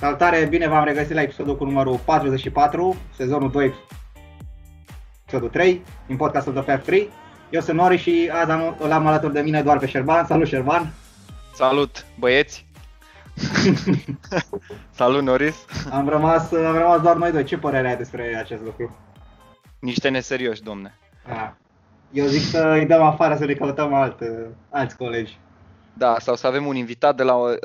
Salutare, bine v-am regăsit la episodul cu numărul 44, sezonul 2, episodul 3, din podcastul de Fact 3. Eu sunt Nori și azi am, îl am alături de mine doar pe Șerban. Salut, Șerban! Salut, băieți! Salut, Noris! Am rămas, am rămas doar noi doi. Ce părere ai despre acest lucru? Niște neserioși, domne. A, eu zic să îi dăm afară să ne căutăm alt, alți colegi. Da, sau să avem un invitat de la uh,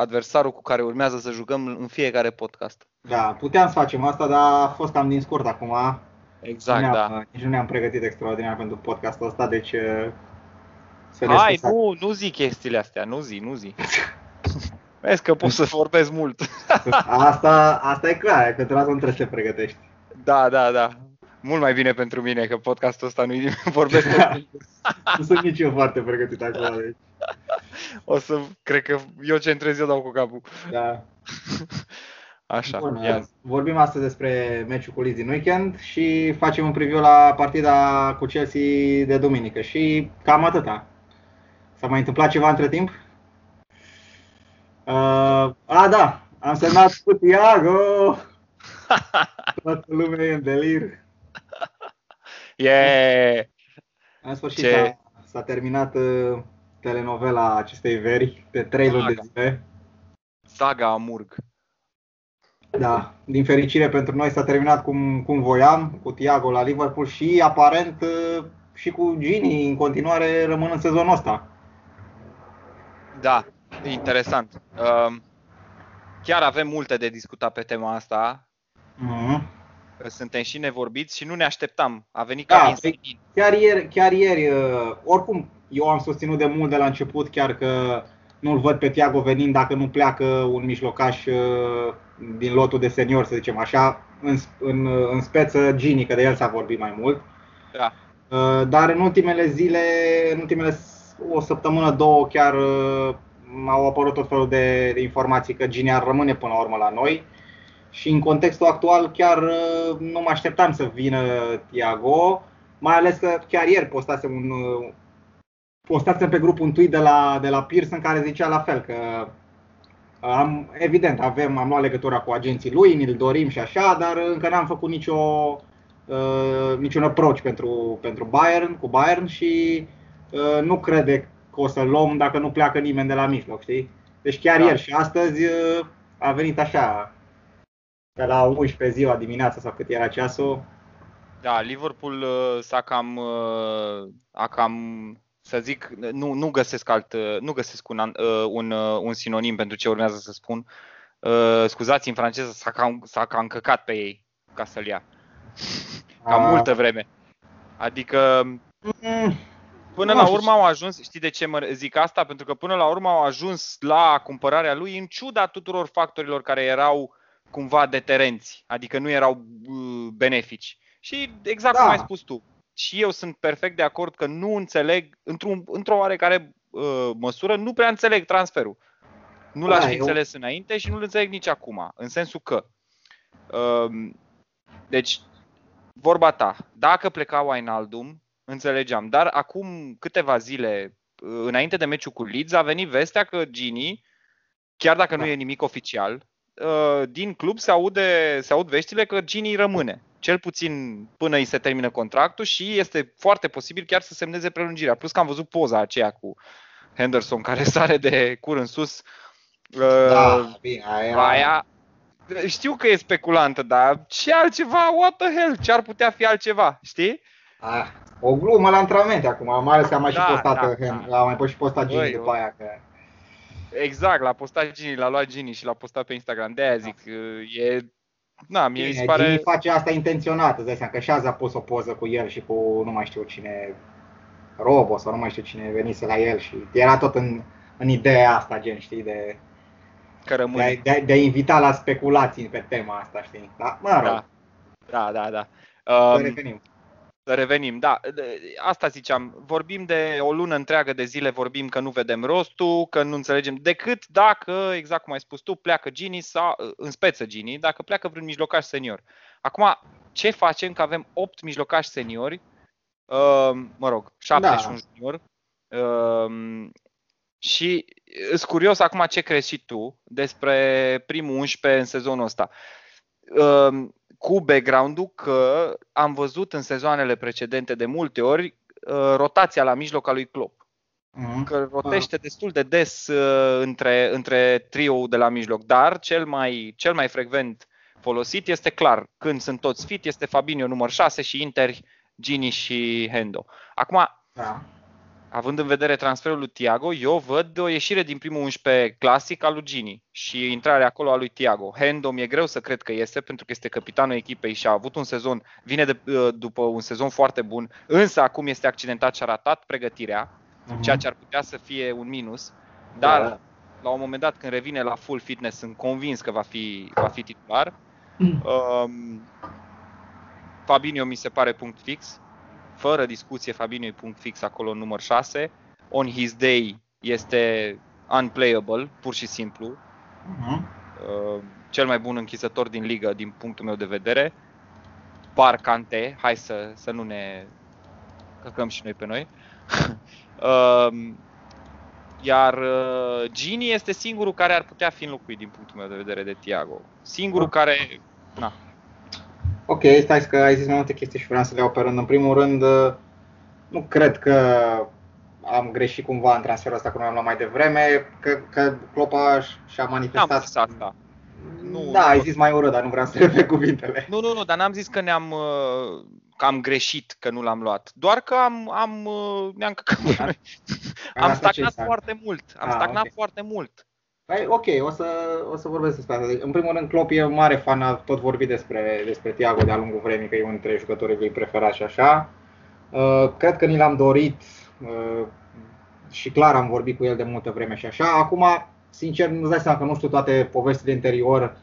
adversarul cu care urmează să jucăm în fiecare podcast. Da, puteam să facem asta, dar a fost cam din scurt acum. Exact, ne da. Nici nu ne-am pregătit extraordinar pentru podcastul ăsta, deci uh, să ne Hai, scuzați. nu, nu zi chestiile astea, nu zi, nu zi. Vezi că pot să vorbesc mult. Asta, asta e clar, că trebuie să nu trebuie să te pregătești. Da, da, da. Mult mai bine pentru mine că podcastul ăsta nu vorbesc tot timpul. Nu sunt nici eu foarte pregătit acum. Deci, O să, cred că eu centrez, eu dau cu capul. da. Așa, Bun, ia. vorbim astăzi despre meciul cu Leeds din weekend și facem un preview la partida cu Chelsea de duminică și cam atâta. S-a mai întâmplat ceva între timp? Uh, a, da, am semnat cu Thiago! Toată lumea e în delir. Yeah! În sfârșit Ce- s-a, s-a terminat uh, telenovela acestei veri de 3 luni de Saga. zile. Saga Amurg. Da, din fericire pentru noi s-a terminat cum, cum voiam, cu Thiago la Liverpool și aparent uh, și cu Gini în continuare rămân în sezonul ăsta. Da, interesant. Um, Chiar avem multe de discutat pe tema asta. Mhm. Suntem și nevorbiți și nu ne așteptam. A venit ca Da, din păi- senin. Chiar ieri, chiar ieri uh, oricum, eu am susținut de mult de la început chiar că nu-l văd pe Thiago venind dacă nu pleacă un mijlocaș uh, din lotul de senior, să zicem așa, în, în, în speță Gini, că de el s-a vorbit mai mult. Da. Uh, Dar în ultimele zile, în ultimele s- o săptămână, două, chiar uh, au apărut tot felul de, de informații că Gini ar rămâne până la urmă la noi. Și în contextul actual chiar uh, nu mă așteptam să vină Thiago, mai ales că chiar ieri postasem un uh, postasem pe grupul un tweet de la, de la Pearson care zicea la fel că uh, am, evident avem, am luat legătura cu agenții lui, ni-l dorim și așa, dar încă n-am făcut nicio uh, niciun approach pentru, pentru Bayern, cu Bayern și uh, nu crede că o să luăm dacă nu pleacă nimeni de la mijloc, știi? Deci chiar Da. ieri și astăzi uh, a venit așa, pe la 11 ziua dimineața sau cât era ceasul. Da, Liverpool uh, s-a cam, uh, a cam, să zic, nu, nu găsesc alt, uh, nu găsesc un, an- uh, un, uh, un sinonim pentru ce urmează să spun. Uh, Scuzați, în franceză s-a cam, s-a cam căcat pe ei ca să-l ia. Cam A. multă vreme. Adică Mm, Până Nu la știu urmă au ajuns, știi de ce mă zic asta? Pentru că până la urmă au ajuns la cumpărarea lui în ciuda tuturor factorilor care erau cumva deterenți, adică nu erau uh, benefici. Și exact cum Da. ai spus tu, și eu sunt perfect de acord că nu înțeleg, într-un, într-o oarecare uh, măsură, nu prea înțeleg transferul. Nu l-aș Da, fi eu- înțeles înainte și nu-l înțeleg nici acum, în sensul că um, deci, vorba ta, dacă pleca Wijnaldum, înțelegeam, dar acum câteva zile uh, înainte de meciul cu Leeds a venit vestea că Gini, chiar dacă nu Da. e nimic oficial, uh, din club se, aude, se aud veștile că Gini rămâne. Cel puțin până îi se termină contractul și este foarte posibil chiar să semneze prelungirea. Plus că am văzut poza aceea cu Henderson care sare de cur în sus. Uh, Da, bine, aia, Aia, știu că e speculantă, dar ce altceva? What the hell? Ce ar putea fi altceva? Știi? Ah, o glumă la antrenamente acum, mai ales că am mai Da, și postat, da, Hen- da. am mai pus și postat Gini Băi, după aia că Exact, l-a postat Gini, l-a luat Gini și l-a postat pe Instagram. De aia zic, e... Na, mie mi se Bine, Gini pare... face asta intenționat, îți dai seama, că și azi a pus o poză cu el și cu nu mai știu cine, Robo sau nu mai știu cine venise la el și era tot în, în ideea asta, gen, știi, de, Că de, a, rămâne. de, a, de a invita la speculații pe tema asta, știi? Da, mă rog, Da, da, da. da. să Um, revenim. Să revenim, da. de- Asta ziceam. Vorbim de o lună întreagă de zile, vorbim că nu vedem rostul, că nu înțelegem decât dacă, exact cum ai spus tu, pleacă Gini sau în speță Gini, dacă pleacă vreun mijlocaș senior. Acum, ce facem că avem 8 mijlocași seniori, uh, mă rog, 7 Da. și un junior, uh, Și îs curios acum ce crezi și tu despre primul 11 în sezonul ăsta. Ehm, cu background-ul că am văzut în sezoanele precedente de multe ori uh, rotația la mijloc a lui Klopp. Mm-hmm. Că rotește ah. destul de des uh, între, între trio de la mijloc, dar cel mai, cel mai frecvent folosit este clar, când sunt toți fit, este Fabinho număr 6 și Inter, Gini și Hendo. Acum, da având în vedere transferul lui Tiago, eu văd o ieșire din primul 11 clasic al lui Gini și intrarea acolo a lui Tiago. Hendo mi-e greu să cred că este, pentru că este capitanul echipei și a avut un sezon, vine de, uh, după un sezon foarte bun, însă acum este accidentat și a ratat pregătirea, uh-huh. ceea ce ar putea să fie un minus, dar da. la un moment dat când revine la full fitness sunt convins că va fi, va fi titular. Mm. Um, Fabinho mi se pare punct fix fără discuție, Fabinho e punct fix acolo număr 6. On his day este unplayable, pur și simplu. Uh-huh. Cel mai bun închisător din ligă, din punctul meu de vedere. Par Cante, hai să, să nu ne căcăm și noi pe noi. uh, iar uh, Gini este singurul care ar putea fi înlocuit din punctul meu de vedere de Thiago. Singurul care na, Ok, stai că ai zis mai multe chestii și vreau să le iau pe rând. În primul rând, nu cred că am greșit cumva în transferul ăsta, cum am luat mai devreme, că, că Clopa și-a manifestat... Am zis asta. Nu, da, ai zis mai urât, dar nu vreau să repet cuvintele. Nu, nu, nu, dar n-am zis că ne-am că am greșit că nu l-am luat. Doar că am, am ne-am căcat. am stagnat foarte mult. Am A, ah, stagnat okay. foarte mult. Păi, ok, o să, o să vorbesc despre asta. În primul rând, Klopp e mare fan, a tot vorbit despre, despre Thiago de-a lungul vremii, că e unul dintre jucătorii lui preferați și așa. Uh, cred că ni l-am dorit uh, și clar am vorbit cu el de multă vreme și așa. Acum, sincer, nu dai seama că nu știu toate povestile interior,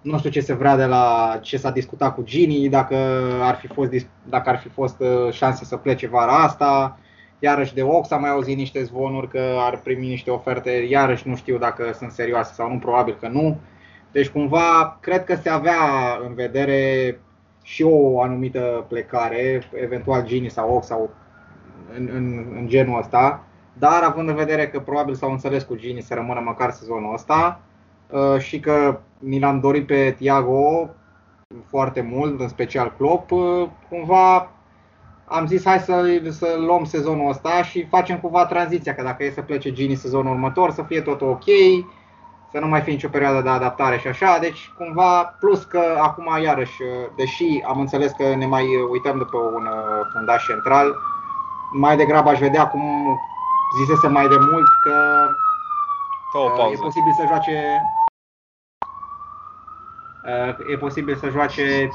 nu știu ce se vrea de la ce s-a discutat cu Gini, dacă ar fi fost, dacă ar fi fost uh, șanse să plece vara asta Iarăși de Ox am mai auzit niște zvonuri că ar primi niște oferte, iarăși nu știu dacă sunt serioase sau nu, probabil că nu. Deci cumva cred că se avea în vedere și o anumită plecare, eventual Gini sau Ox sau în, în, în genul ăsta, dar având în vedere că probabil s-au înțeles cu Gini să rămână măcar sezonul ăsta uh, și că mi l-am dorit pe Tiago foarte mult, în special Klopp, uh, cumva am zis hai să, să luăm sezonul ăsta și facem cumva tranziția, că dacă e să plece Gini sezonul următor, să fie tot ok, să nu mai fie nicio perioadă de adaptare și așa, deci cumva, plus că acum iarăși, deși am înțeles că ne mai uităm după un uh, fundaș central, mai degrabă aș vedea cum zisese mai de mult că uh, e posibil să joace uh, e posibil să joace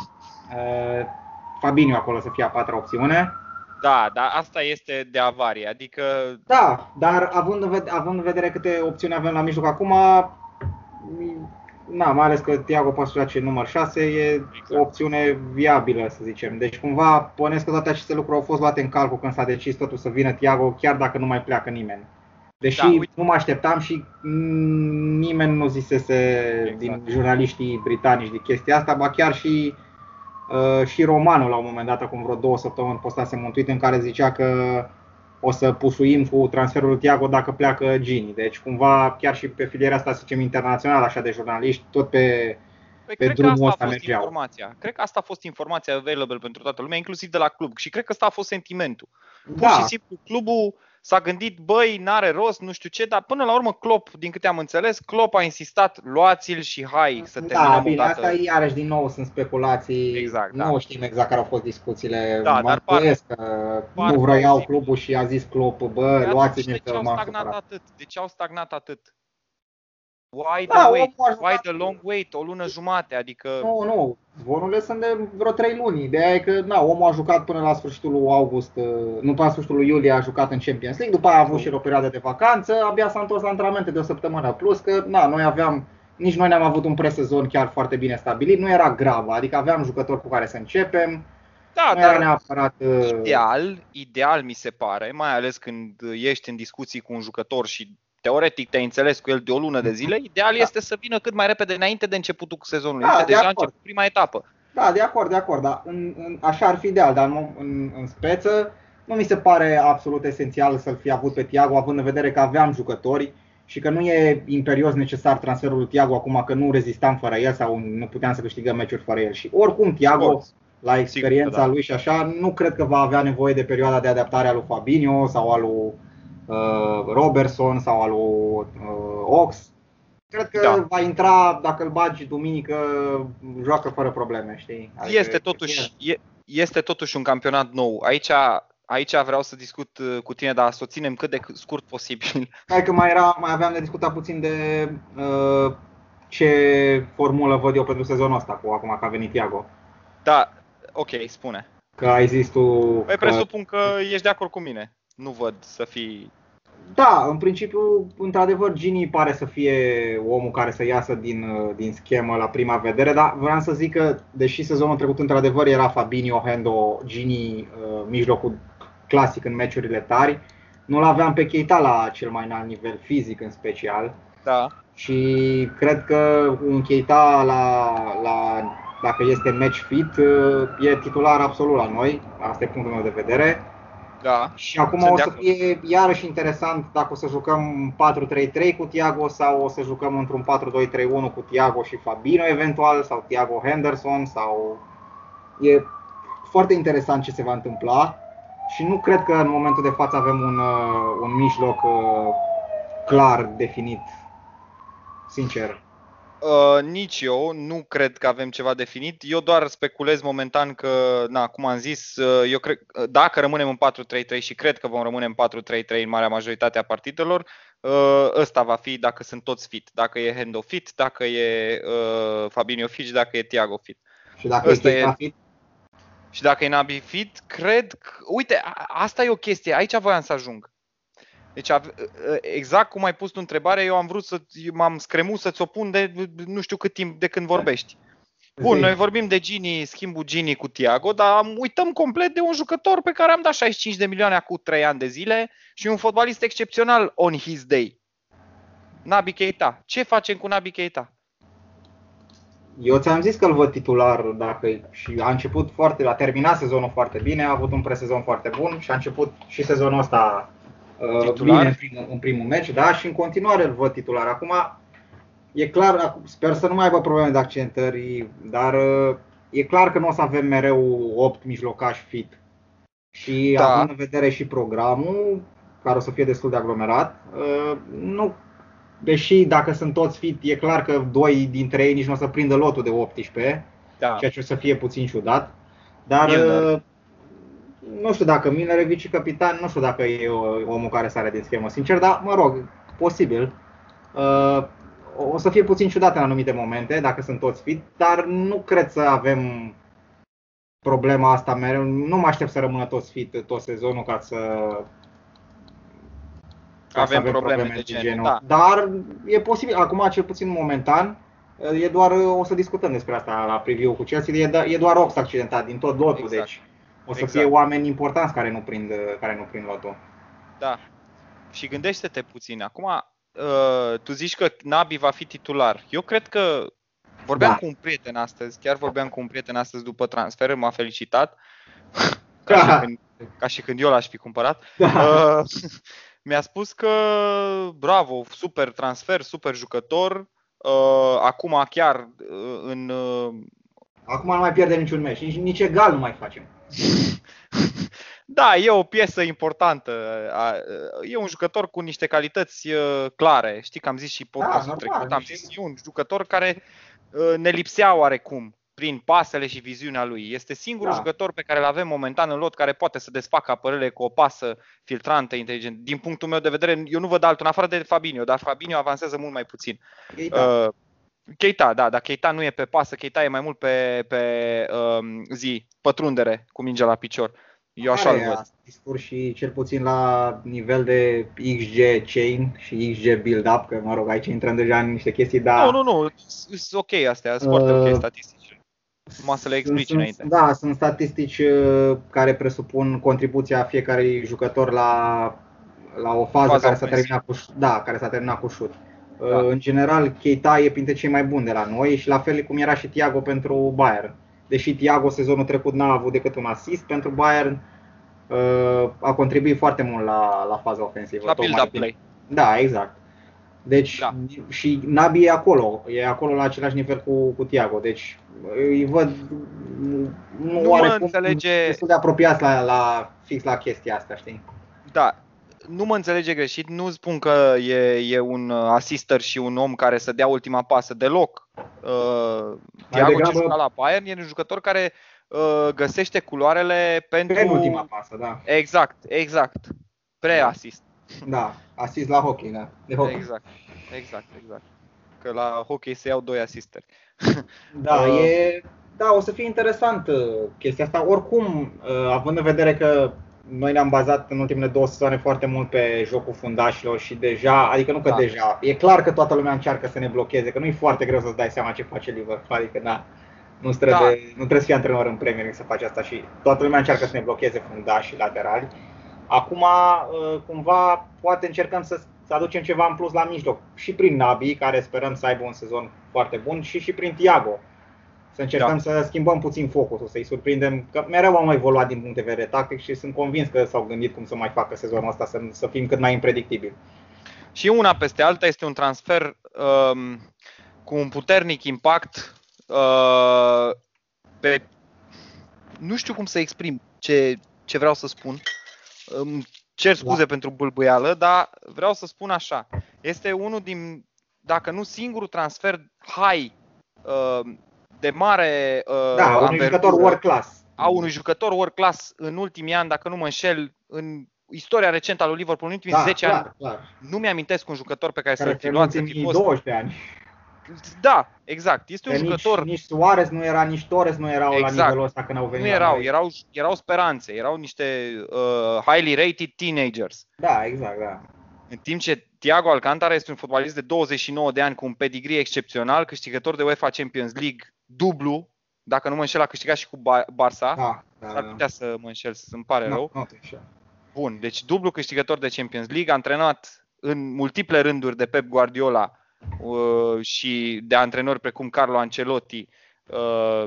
Fabinho acolo să fie a patra opțiune. Da, dar asta este de avarie, adică... Da, dar având în, vedere, având în vedere câte opțiuni avem la mijloc acum, na, mai ales că Tiago poate să joace număr 6, e exact. o opțiune viabilă, să zicem. Deci cumva pănesc că toate aceste lucruri au fost luate în calcul când s-a decis totul să vină Tiago, chiar dacă nu mai pleacă nimeni. Deși da, nu mă așteptam și nimeni nu zisese exact. din jurnaliștii britanici de chestia asta, ba chiar și Uh, și Romanul la un moment dat, acum vreo două săptămâni, postase un tweet în care zicea că o să pusuim cu transferul lui Tiago dacă pleacă Gini. Deci cumva chiar și pe filiera asta, să zicem, internațional, așa de jurnaliști, tot pe, Păi pe cred drumul că asta a fost mergeau. informația. Cred că asta a fost informația available pentru toată lumea, inclusiv de la club. Și cred că asta a fost sentimentul. Pur da. și simplu, clubul s-a gândit, băi, n-are rost, nu știu ce, dar până la urmă Klopp, din câte am înțeles, Klopp a insistat, luați-l și hai să da, terminăm Da, bine, odată. asta iarăși din nou sunt speculații, exact, nu da. știm exact care au fost discuțiile, da, dar par, că par nu vreau clubul și a zis Klopp, bă, luați-mi că m-am stagnat atât? De ce au stagnat atât? Why the da, wait? Why the long wait? O lună jumate, adică... Nu, nu, zvonurile sunt de vreo 3 luni. Ideea e că na, omul a jucat până la sfârșitul lui august, uh, nu până la sfârșitul lui iulie a jucat în Champions League, după aia a avut și o perioadă de vacanță, abia s-a întors la antrenamente de o săptămână. Plus că na, noi aveam, nici noi n-am avut un presezon chiar foarte bine stabilit, nu era grav, adică aveam jucători cu care să începem, da, nu dar neapărat... Uh, ideal, ideal mi se pare, mai ales când ești în discuții cu un jucător și teoretic te-ai înțeles cu el de o lună de zile, ideal da. este să vină cât mai repede înainte de începutul sezonului. Da, este de deja acord. început prima etapă. Da, de acord, de acord, dar în, în, așa ar fi ideal, dar în, în, în speță nu mi se pare absolut esențial să-l fi avut pe Tiago, având în vedere că aveam jucători și că nu e imperios necesar transferul lui Tiago acum că nu rezistam fără el sau nu puteam să câștigăm meciuri fără el. Și oricum Tiago, la experiența Sigur, da. lui și așa, nu cred că va avea nevoie de perioada de adaptare a lui Fabinho sau a lui uh, Robertson sau a lui uh, Ox. Cred că da. va intra, dacă îl bagi duminică, joacă fără probleme, știi? Adică este totuși, e, este totuși un campionat nou. Aici Aici vreau să discut uh, cu tine, dar să o ținem cât de scurt posibil. Hai că mai, era, mai aveam de discutat puțin de uh, ce formulă văd eu pentru sezonul ăsta, cu acum că a venit Iago. Da, ok, spune. Că ai zis tu... Păi că... presupun că ești de acord cu mine. Nu văd să fii... Da, în principiu, într-adevăr, Gini pare să fie omul care să iasă din, uh, din schemă la prima vedere, dar vreau să zic că, deși sezonul trecut, într-adevăr, era Fabinho, Hendo, Gini, uh, mijlocul clasic în meciurile tari. Nu-l aveam pe Keita la cel mai înalt nivel fizic în special. Da. Și cred că un Keita la, la, dacă este match fit e titular absolut la noi. Asta e punctul meu de vedere. Da. Și acum Sunt o să fie iarăși interesant dacă o să jucăm 4-3-3 cu Tiago sau o să jucăm într-un 4-2-3-1 cu Tiago și Fabino eventual sau Tiago Henderson sau e foarte interesant ce se va întâmpla și nu cred că în momentul de față avem un, uh, un mijloc uh, clar definit, sincer. Uh, nici eu nu cred că avem ceva definit. Eu doar speculez momentan că, na, cum am zis, uh, eu cred, dacă rămânem în 4-3-3 și cred că vom rămâne în 4-3-3 în marea majoritate a partidelor, uh, ăsta va fi dacă sunt toți fit. Dacă e Hendo fit, dacă e uh, Fabinho fit și dacă e Thiago fit. Și dacă ăsta e fit? Și dacă e Nabi fit, cred că... Uite, asta e o chestie, aici voiam să ajung. Deci, exact cum ai pus tu întrebare, eu am vrut să m-am scremut să-ți o pun de nu știu cât timp de când vorbești. Bun, noi vorbim de Gini, schimbul Gini cu Tiago, dar uităm complet de un jucător pe care am dat 65 de milioane acum 3 ani de zile și un fotbalist excepțional on his day. Nabi Keita. Ce facem cu Nabi Keita? Eu ți-am zis că îl văd titular dacă și a început foarte, a terminat sezonul foarte bine, a avut un presezon foarte bun și a început și sezonul ăsta uh, titular? bine în primul, în primul meci, da, și în continuare îl văd titular. Acum e clar, sper să nu mai aibă probleme de accentări, dar uh, e clar că nu o să avem mereu 8 mijlocași fit. Și da. având în vedere și programul, care o să fie destul de aglomerat, uh, nu Deși dacă sunt toți fit, e clar că doi dintre ei nici nu o să prindă lotul de 18, da. ceea ce o să fie puțin ciudat. Dar Milner. Nu știu dacă Milner e vice-capitan, nu știu dacă e omul care sare din schemă, sincer, dar mă rog, posibil. Uh, o să fie puțin ciudat în anumite momente, dacă sunt toți fit, dar nu cred să avem problema asta mereu. Nu mă aștept să rămână toți fit tot sezonul ca să avem, avem probleme, probleme de, de genul. Da. Dar e posibil, acum cel puțin momentan, e doar, o să discutăm despre asta la preview cu Chelsea, e, da, e doar Ox accidentat din tot lotul, exact. deci o să exact. fie oameni importanți care nu prind, care nu prind lotul. Da. Și gândește-te puțin, acum uh, tu zici că Nabi va fi titular. Eu cred că vorbeam da. cu un prieten astăzi, chiar vorbeam cu un prieten astăzi după transfer, m-a felicitat. Ca, și când, ca și când eu l-aș fi cumpărat. Da. Uh, mi-a spus că bravo, super transfer, super jucător. Uh, acum chiar uh, în... Uh... Acum nu mai pierdem niciun meci, nici, nici egal nu mai facem. Da, e o piesă importantă. E un jucător cu niște calități uh, clare. Știi că am zis și podcastul da, trecut, am zis e un jucător care uh, ne lipsea oarecum prin pasele și viziunea lui. Este singurul da. jucător pe care îl avem momentan în lot care poate să desfacă apărările cu o pasă filtrantă, inteligent. Din punctul meu de vedere, eu nu văd altul în afară de Fabinho, dar Fabinho avansează mult mai puțin. Keita. Uh, Keita, da, dar Keita nu e pe pasă, Keita e mai mult pe, pe um, zi, pătrundere cu mingea la picior. Eu așa îl văd. Discurs și cel puțin la nivel de XG chain și XG build-up, că mă rog, aici intrăm deja în niște chestii, dar... Nu, nu, nu, sunt ok astea, sunt uh, foarte ok statistici. Numai să le explici sunt, înainte. Da, sunt statistici uh, care presupun contribuția fiecărui jucător la, la o fază Faza care s-a, terminat cu, da, care s-a terminat cu șut. Uh, da. În general, Keita e printre cei mai buni de la noi și la fel cum era și Thiago pentru Bayern. Deși Thiago sezonul trecut n-a avut decât un asist pentru Bayern, uh, a contribuit foarte mult la, la faza ofensivă. La build-up play. Da, exact. Deci Da. și Nabi e acolo, e acolo la același nivel cu, cu Tiago. Deci îi văd nu, Nu mă oarecum înțelege- destul de apropiați la, la fix la chestia asta, știi? Da, nu mă înțelege greșit, nu spun că e, e un uh, asister și un om care să dea ultima pasă deloc. Uh, Thiago ce degrabă- juca la Bayern e un jucător care uh, găsește culoarele pentru... Penultima pasă, da. Exact, exact. Pre-assist. Da, asist la hockey, da. De hockey. Exact, exact, exact. Că la hockey se iau doi asisteri. Da, Uh. e, da, o să fie interesant uh, chestia asta. Oricum, uh, având în vedere că noi ne-am bazat în ultimele două sezoane foarte mult pe jocul fundașilor și deja, adică nu că Da. deja, e clar că toată lumea încearcă să ne blocheze, că nu e foarte greu să-ți dai seama ce face Liverpool, adică da, nu trebuie, Da. nu trebuie să fii antrenor în Premier League să faci asta și toată lumea încearcă să ne blocheze fundași și laterali. Acum, uh, cumva, poate încercăm să, să aducem ceva în plus la mijloc și prin Nabi, care sperăm să aibă un sezon foarte bun, și și prin Tiago. Să încercăm Da. să schimbăm puțin focusul, să-i surprindem, că mereu am evoluat din punct de vedere tactic și sunt convins că s-au gândit cum să mai facă sezonul ăsta, să, să fim cât mai impredictibili. Și una peste alta este un transfer um, cu un puternic impact uh, pe. Nu știu cum să exprim ce, ce vreau să spun. Îmi cer scuze Da. pentru bâlbâială, dar vreau să spun așa. Este unul din, dacă nu singurul transfer high uh, de mare uh, Da, un anvergură jucător world class. a unui jucător world class în ultimii ani, dacă nu mă înșel, în istoria recentă a lui Liverpool, în ultimii Da, 10 clar, ani, clar. nu mi-amintesc un jucător pe care, Care să-l fi în luat, să fi ultimii fost. 12 ani. Da, exact. Este un Că nici, jucător. nici Suarez nu era, nici Torres nu erau la Exact. nivelul ăsta când au venit Nu la erau, noi. erau, erau speranțe, erau niște uh, highly rated teenagers. Da, exact, da. În timp ce Thiago Alcantara este un fotbalist de 29 de ani cu un pedigree excepțional, câștigător de UEFA Champions League dublu, dacă nu mă înșel, a câștigat și cu Ba- Barça. Da, da, S-ar putea să mă înșel, să-mi pare rău. Nu, nu te înșel. Bun, deci dublu câștigător de Champions League, antrenat în multiple rânduri de Pep Guardiola uh, și de antrenori precum Carlo Ancelotti. Uh,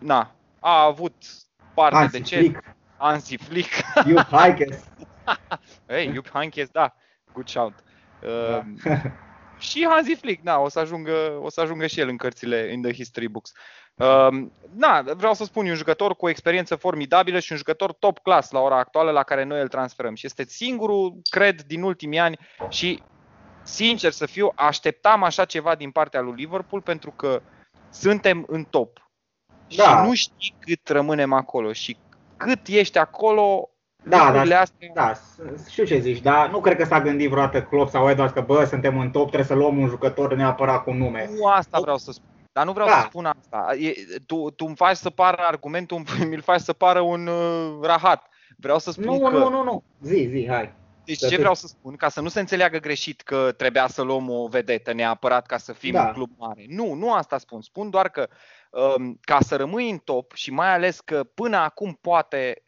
na, a avut parte Hansi de ce? Flick, Hansi Flick. Jupp Heynckes. Hey, Jupp Heynckes, da, good shout. Uh, Da. și Hansi Flick, da, o să ajungă, o să ajungă și el în cărțile in the history books. Uh, na, vreau să spun, e un jucător cu o experiență formidabilă și un jucător top class la ora actuală la care noi îl transferăm. Și este singurul, cred, din ultimii ani și, sincer să fiu, așteptam așa ceva din partea lui Liverpool pentru că suntem în top. Da. Și nu știi cât rămânem acolo și cât ești acolo, Da, lucrurile da, astea da, s- știu ce zici, dar nu cred că s-a gândit vreodată Klopp sau Edwards că bă, suntem în top, trebuie să luăm un jucător neapărat cu nume. Nu asta vreau să spun. Dar nu vreau Da. să spun asta. E, tu, tu îmi faci să pară argumentul, mi-l faci să pară un uh, rahat. Vreau să spun Nu, că... nu, nu, nu. Zi, zi, hai. Deci Să ce te- vreau să spun? Ca să nu se înțeleagă greșit că trebuia să luăm o vedetă neapărat ca să fim Da. un club mare. Nu, nu asta spun. Spun doar că um, ca să rămâi în top și mai ales că până acum poate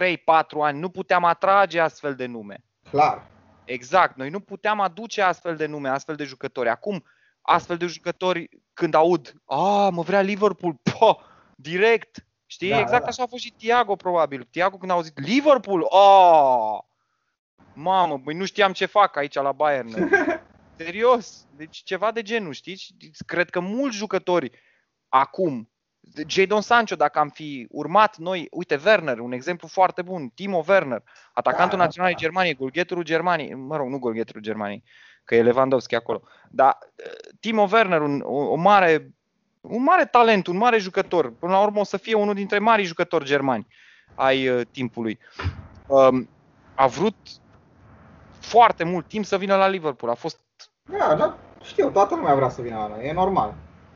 3-4 ani nu puteam atrage astfel de nume. Clar. Exact, noi nu puteam aduce astfel de nume, astfel de jucători. Acum, astfel de jucători, când aud, a, mă vrea Liverpool, po, direct, știi? Da, exact da. așa a fost și Thiago, probabil. Thiago când a auzit Liverpool, a, mamă, băi, nu știam ce fac aici la Bayern. Serios, deci ceva de genul, știi? Și Cred că mulți jucători acum, Jadon Sancho, dacă am fi urmat noi, uite, Werner, un exemplu foarte bun, Timo Werner, atacantul Da, național al da. Germaniei, golgheterul Germaniei, mă rog, nu golgheterul Germaniei, că e Lewandowski acolo, dar eh, Timo Werner, un, o, o mare, un mare talent, un mare jucător, până la urmă o să fie unul dintre marii jucători germani ai uh, timpului. Um, a vrut foarte mult timp să vină la Liverpool, a fost Da, da, știu, toată lumea vrea să vină la noi, e normal.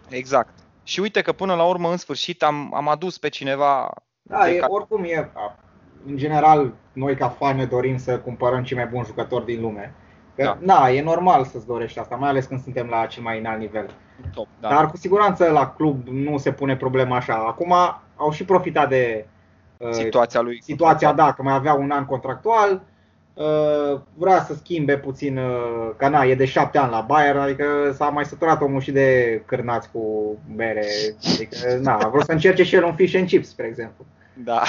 exact. Și uite că până la urmă, în sfârșit, am, am adus pe cineva Da, de e, ca- oricum e, a, în general, noi ca fani ne dorim să cumpărăm cei mai buni jucători din lume. Că, Da. da. e normal să-ți dorești asta, mai ales când suntem la cel mai înalt nivel. top. Da. Da. Dar cu siguranță la club nu se pune problema așa. Acum au și profitat de uh, situația lui. situația, da, că mai avea un an contractual, uh, vrea să schimbe puțin, uh, că na, e de șapte ani la Bayern, adică s-a mai săturat omul și de cârnați cu bere, adică na, a vrut să încerce și el un fish and chips, spre exemplu. Da.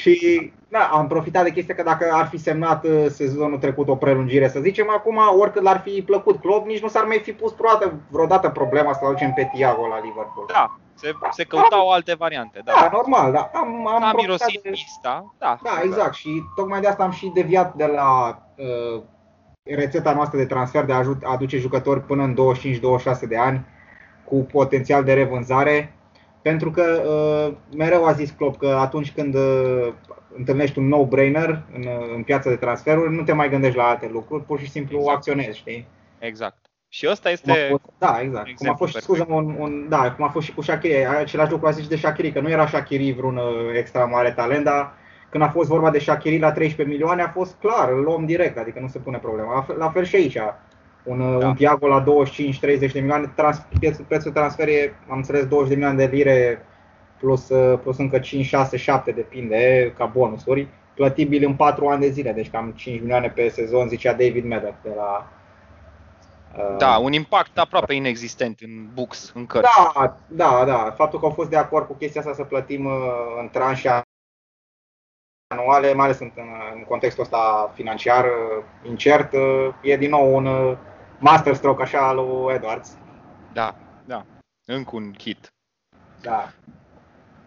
și da, am profitat de chestia că dacă ar fi semnat uh, sezonul trecut o prelungire, să zicem, acum oricât l-ar fi plăcut club, nici nu s-ar mai fi pus vreodată, vreodată problema să aducem pe Tiago la Liverpool. Da, se, se căutau alte variante. Da, da normal, da. Am, am a mirosit de... pista, da. Da, exact. Și tocmai de asta am și deviat de la uh, rețeta noastră de transfer de a aduce jucători până în 25-26 de ani cu potențial de revânzare pentru că uh, mereu a zis Klopp că atunci când uh, întâlnești un no-brainer în, uh, în piața de transferuri, nu te mai gândești la alte lucruri, pur și simplu exact. acționezi, știi? Exact. Și ăsta este. Cum fost, da, exact. Cum a fost, scuză un, un, da, cum a fost și cu Shakiri. Același lucru a zis și de Shakiri, că nu era Shakiri vreun uh, extra mare talent, dar când a fost vorba de Shakiri la 13 milioane, a fost clar, îl luăm direct, adică nu se pune problema. La fel și aici un, uh, da. un Tiago la 25-30 de milioane, trans, prețul, prețul transfer e, am înțeles, 20 de milioane de lire plus, uh, plus încă 5, 6, 7 depinde ca bonusuri, plătibil în 4 ani de zile, deci cam 5 milioane pe sezon, zicea David Medek de la uh, da, un impact aproape inexistent în books, în cărți. Da, da, da. Faptul că au fost de acord cu chestia asta să plătim în tranșe anuale, mai ales în, în contextul ăsta financiar incert, e din nou un, masterstroke așa al lui Edwards. Da, da. Încă un hit. Da.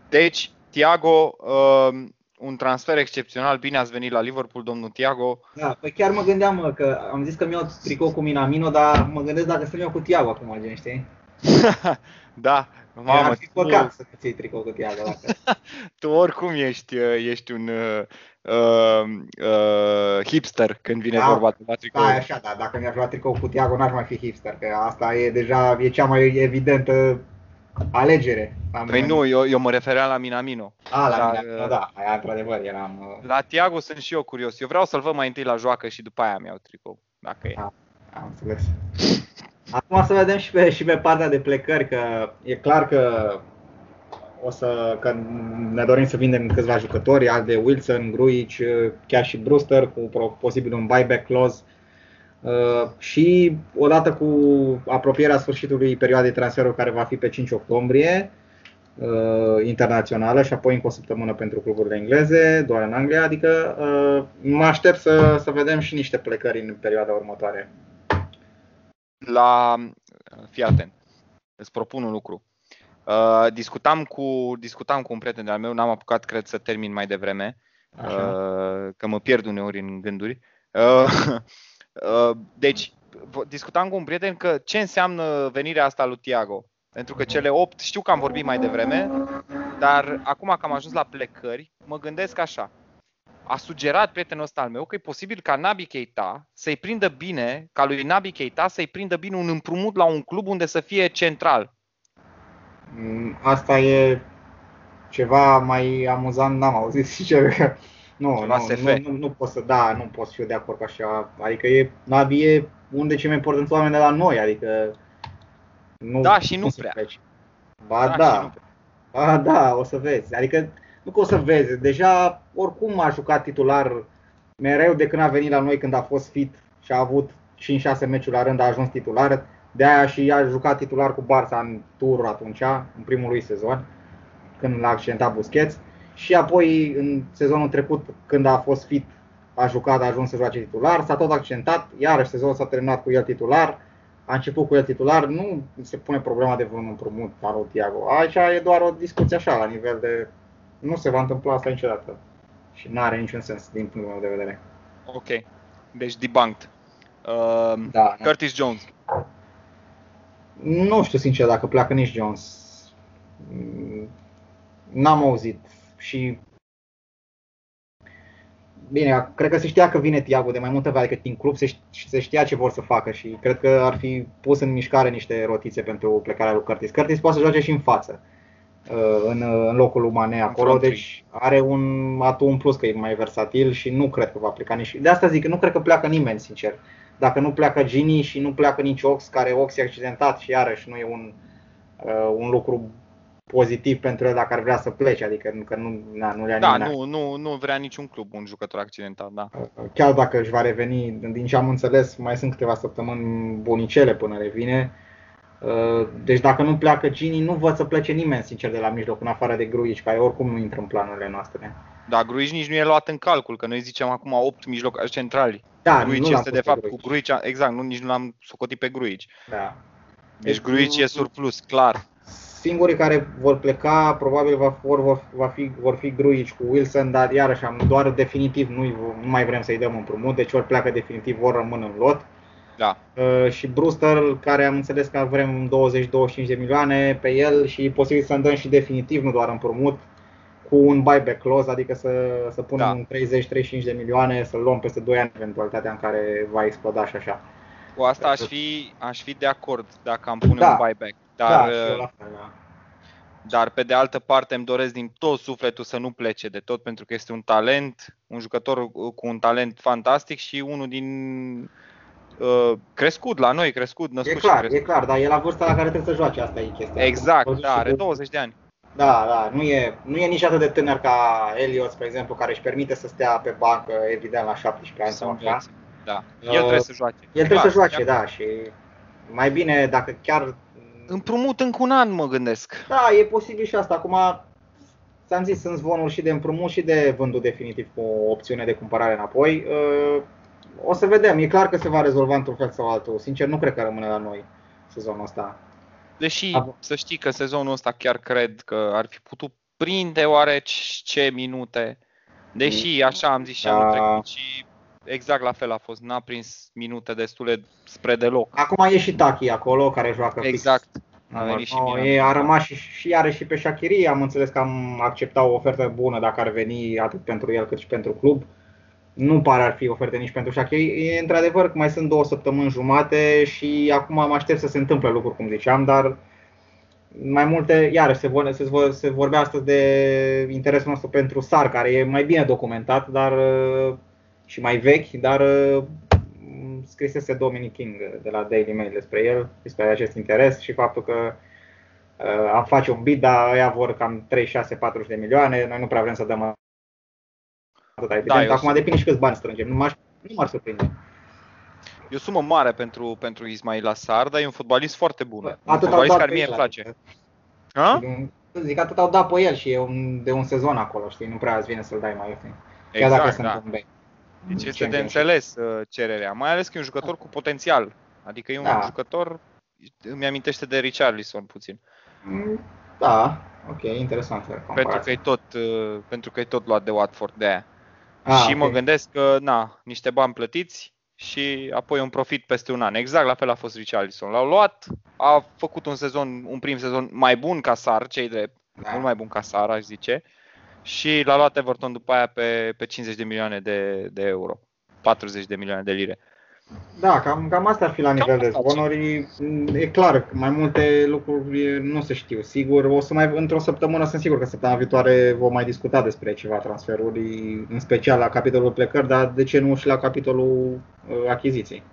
Deci, Tiago, uh, un transfer excepțional. Bine ați venit la Liverpool, domnul Tiago. Da, păi chiar mă gândeam mă, că am zis că mi-au tricou cu Minamino, dar mă gândesc dacă să-mi iau cu Tiago acum, gen, știi? da, Mamă, ar fi păcat tu, să ții tricou cu Tiago. Dacă... tu oricum ești, uh, ești un uh, uh, uh, hipster când vine da, vorba de la tricou. Da, așa, da. Dacă mi-aș lua tricou cu Tiago, n-aș mai fi hipster, că asta e deja e cea mai evidentă alegere. Păi nu, eu, eu mă refeream la Minamino. A, la dar, Minamino, da, aia într-adevăr eram... Uh... La Tiago sunt și eu curios. Eu vreau să-l văd mai întâi la joacă și după aia mi-au tricou, dacă e. A, am înțeles. Acum să vedem și pe, și pe partea de plecări, că e clar că o să, că ne dorim să vindem câțiva jucători, al de Wilson, Gruic, chiar și Brewster, cu posibil un buyback clause. Uh, și odată cu apropierea sfârșitului perioadei transferului care va fi pe 5 octombrie, uh, internațională și apoi încă o săptămână pentru cluburile engleze, doar în Anglia, adică uh, mă aștept să, să vedem și niște plecări în perioada următoare la... Fii atent. Îți propun un lucru. Uh, discutam, cu, discutam cu un prieten de-al meu, n-am apucat, cred, să termin mai devreme, uh, că mă pierd uneori în gânduri. Uh, uh, deci, discutam cu un prieten că ce înseamnă venirea asta lui Tiago. Pentru că cele 8, știu că am vorbit mai devreme, dar acum că am ajuns la plecări, mă gândesc așa a sugerat prietenul ăsta al meu că e posibil ca Nabi Keita să-i prindă bine, ca lui Nabi Keita să-i prindă bine un împrumut la un club unde să fie central. Mm, asta e ceva mai amuzant, n-am auzit sincer că nu, nu, nu, nu, nu, pot să, da, nu pot să fiu de acord cu așa. Adică e, Nabi e unul de cei mai importanți oameni de la noi, adică nu, da, și nu prea. Pleci. Ba da, da. Ba da, o să vezi. Adică nu că o să vezi, deja oricum a jucat titular mereu de când a venit la noi când a fost fit și a avut 5-6 meciuri la rând a ajuns titular. De aia și a jucat titular cu Barça în tur atunci, în primul lui sezon, când l-a accidentat Busquets. Și apoi în sezonul trecut, când a fost fit, a jucat, a ajuns să joace titular, s-a tot accentat, iarăși sezonul s-a terminat cu el titular, a început cu el titular, nu se pune problema de vreun împrumut al Thiago. Aici e doar o discuție așa, la nivel de nu se va întâmpla asta niciodată. Și nu are niciun sens din punctul meu de vedere. Ok. Deci debunked. Uh, da, Curtis nu. Jones. Nu știu sincer dacă pleacă nici Jones. N-am auzit. Și Bine, cred că se știa că vine Tiago de mai multă vreme, adică din club se, se știa ce vor să facă și cred că ar fi pus în mișcare niște rotițe pentru plecarea lui Curtis. Curtis poate să joace și în față. Uh, în, în locul lui Mane acolo, deci are un atu în plus că e mai versatil și nu cred că va pleca nici. De asta zic că nu cred că pleacă nimeni, sincer. Dacă nu pleacă Gini și nu pleacă nici Ox, care Ox e accidentat și iarăși nu e un, uh, un lucru pozitiv pentru el dacă ar vrea să plece, adică că nu, na, nu le-a Da, nu, nu, nu vrea niciun club un jucător accidentat, da. Uh, chiar dacă își va reveni, din ce am înțeles, mai sunt câteva săptămâni bunicele până revine, Uh, deci dacă nu pleacă Gini, nu văd să plece nimeni, sincer, de la mijloc, în afară de Gruici, care oricum nu intră în planurile noastre. Da, Gruici nici nu e luat în calcul, că noi zicem acum 8 mijlocași centrali. Da, Gruici nu l-am este pus de pe fapt Gruici. cu Gruici, exact, nu, nici nu l-am socotit pe Gruici. Da. Deci Deci Gruici nu- e surplus, clar. Singurii care vor pleca probabil va, vor, vor, va fi, vor fi Gruici cu Wilson, dar iarăși am doar definitiv nu, nu mai vrem să-i dăm împrumut, deci ori pleacă definitiv, vor rămân în lot. Da. Uh, și Brewster, care am înțeles că vrem 20-25 de milioane pe el și e posibil să-mi dăm și definitiv, nu doar împrumut, cu un buyback clause, adică să, să punem Da. un 30-35 de milioane, să-l luăm peste 2 ani, eventualitatea în care va exploda și așa. Cu asta aș fi, aș fi de acord dacă am pune Da. un buyback. Dar, da, și eu la fel, da. dar pe de altă parte îmi doresc din tot sufletul să nu plece de tot pentru că este un talent, un jucător uh, cu un talent fantastic și unul din uh, crescut la noi, crescut, E născut și clar, e crescut. clar, dar e la vârsta la care trebuie să joace, asta e chestia. Exact, Am văzut da, și are cu- 20 de ani. Da, da, nu e, nu e nici atât de tânăr ca Eliot, spre exemplu, care își permite să stea pe bancă, evident, la 17 ani Să sau așa. învețe. Da. El Uh, trebuie să joace. El trebuie Clar, să joace, de da, și mai bine dacă chiar... Împrumut încă un an, mă gândesc. Da, e posibil și asta. Acum, ți-am zis, sunt zvonuri și de împrumut și de vândut definitiv cu o opțiune de cumpărare înapoi. Uh, O să vedem, e clar că se va rezolva într-un fel sau altul. Sincer, nu cred că rămâne la noi sezonul ăsta. Deși Abo- să știi că sezonul ăsta chiar cred că ar fi putut prinde oarece minute. Deși așa am zis și anul Da. trecut și exact la fel a fost. N-a prins minute destule spre deloc. Acum e și Taki acolo, care joacă fix Exact. A număr venit și nouă. Milan. E, a rămas și, și are și pe Shakiri. Am înțeles că am acceptat o ofertă bună dacă ar veni atât pentru el cât și pentru club. Nu pare ar fi oferte nici pentru Shakiri. E într-adevăr că mai sunt două săptămâni jumate și acum mă aștept să se întâmple lucruri, cum ziceam, dar mai multe, iarăși se, vor, se, vor, se vorbea astăzi de interesul nostru pentru SAR, care e mai bine documentat dar uh, și mai vechi, dar uh, scrisese Dominic King de la Daily Mail despre el, despre acest interes și faptul că uh, am face un bid, dar ăia vor cam 36-40 de milioane, noi nu prea vrem să dăm atâta, evident. eu Acum sunt- depinde și câți bani strângem, nu, m-aș, nu m-ar surprinde. E o sumă mare pentru, pentru Ismail Assar, dar e un fotbalist foarte bun. Un Atât au fotbalist dat care pe mie el, îmi place. adică, Ha? Zic, atât au dat pe el și e un, de un sezon acolo, știi, nu prea îți vine să-l dai mai ieftin. Chiar dacă Exact, sunt da. un bei. Deci este de Championship. înțeles uh, cererea, mai ales că e un jucător cu potențial. Adică e un Da. jucător, îmi amintește de Richarlison puțin. Mm, Da, ok, interesant Pentru comparație. că e tot, uh, pentru că e tot luat de Watford de aia. Ah, și ok. mă gândesc că, na, niște bani plătiți și apoi un profit peste un an. Exact la fel a fost Richarlison. L-au luat, a făcut un sezon, un prim sezon mai bun ca Sar, cei drept, Da. mult mai bun ca Sar, aș zice. Și l-a luat Everton după aia pe, pe 50 de milioane de, de euro. 40 de milioane de lire. Da, cam, cam asta ar fi la nivel de asta, zvonuri. E clar, că mai multe lucruri nu se știu. Sigur, o să mai într-o săptămână sunt sigur că săptămâna viitoare vom mai discuta despre ceva transferuri, în special la capitolul plecări, dar de ce nu și la capitolul uh, achiziții.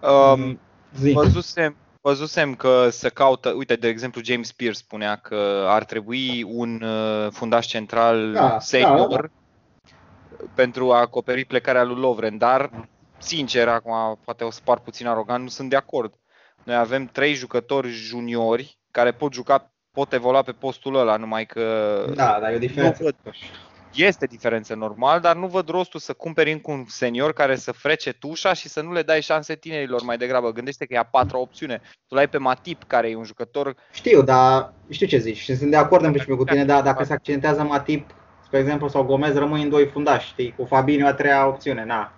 Um, Zi. Văzusem, văzusem că se caută, uite, de exemplu, James Pierce spunea că ar trebui un uh, fundaș central Da, senior da, da. pentru a acoperi plecarea lui Lovren, dar, sincer, acum poate o să par puțin arogant, nu sunt de acord. Noi avem trei jucători juniori care pot juca, pot evolua pe postul ăla, numai că Da, dar e o diferență. Nu văd. Este diferență normal, dar nu văd rostul să cumperi încă un senior care să frece tușa și să nu le dai șanse tinerilor mai degrabă. Gândește că e a patra opțiune. Tu l-ai pe Matip, care e un jucător Știu, dar știu ce zici și sunt de acord în principiu cu tine, dar dacă se accidentează Matip, spre exemplu, sau Gomez, rămâi în doi fundași, știi, cu Fabinho a treia opțiune, na.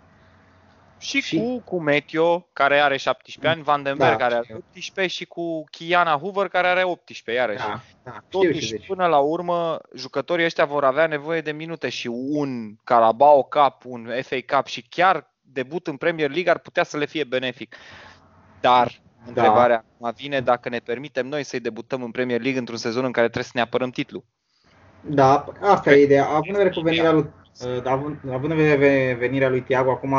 Și, Și- cu, cu Meteo, care are 17 ani, Van den Berg, Da, care are știu. 18 și cu Kiana Hoover, care are 18 iarăși. Da, da, știu ce Totuși, zici. până la urmă, jucătorii ăștia vor avea nevoie de minute și un Carabao Cup, un FA Cup și chiar debut în Premier League ar putea să le fie benefic. Dar întrebarea acum vine dacă ne permitem noi să-i debutăm în Premier League într-un sezon în care trebuie să ne apărăm titlul. Da, asta e ideea. Având în vedere cu Este venirea lui, uh, având, având în vedere venirea lui Thiago, acum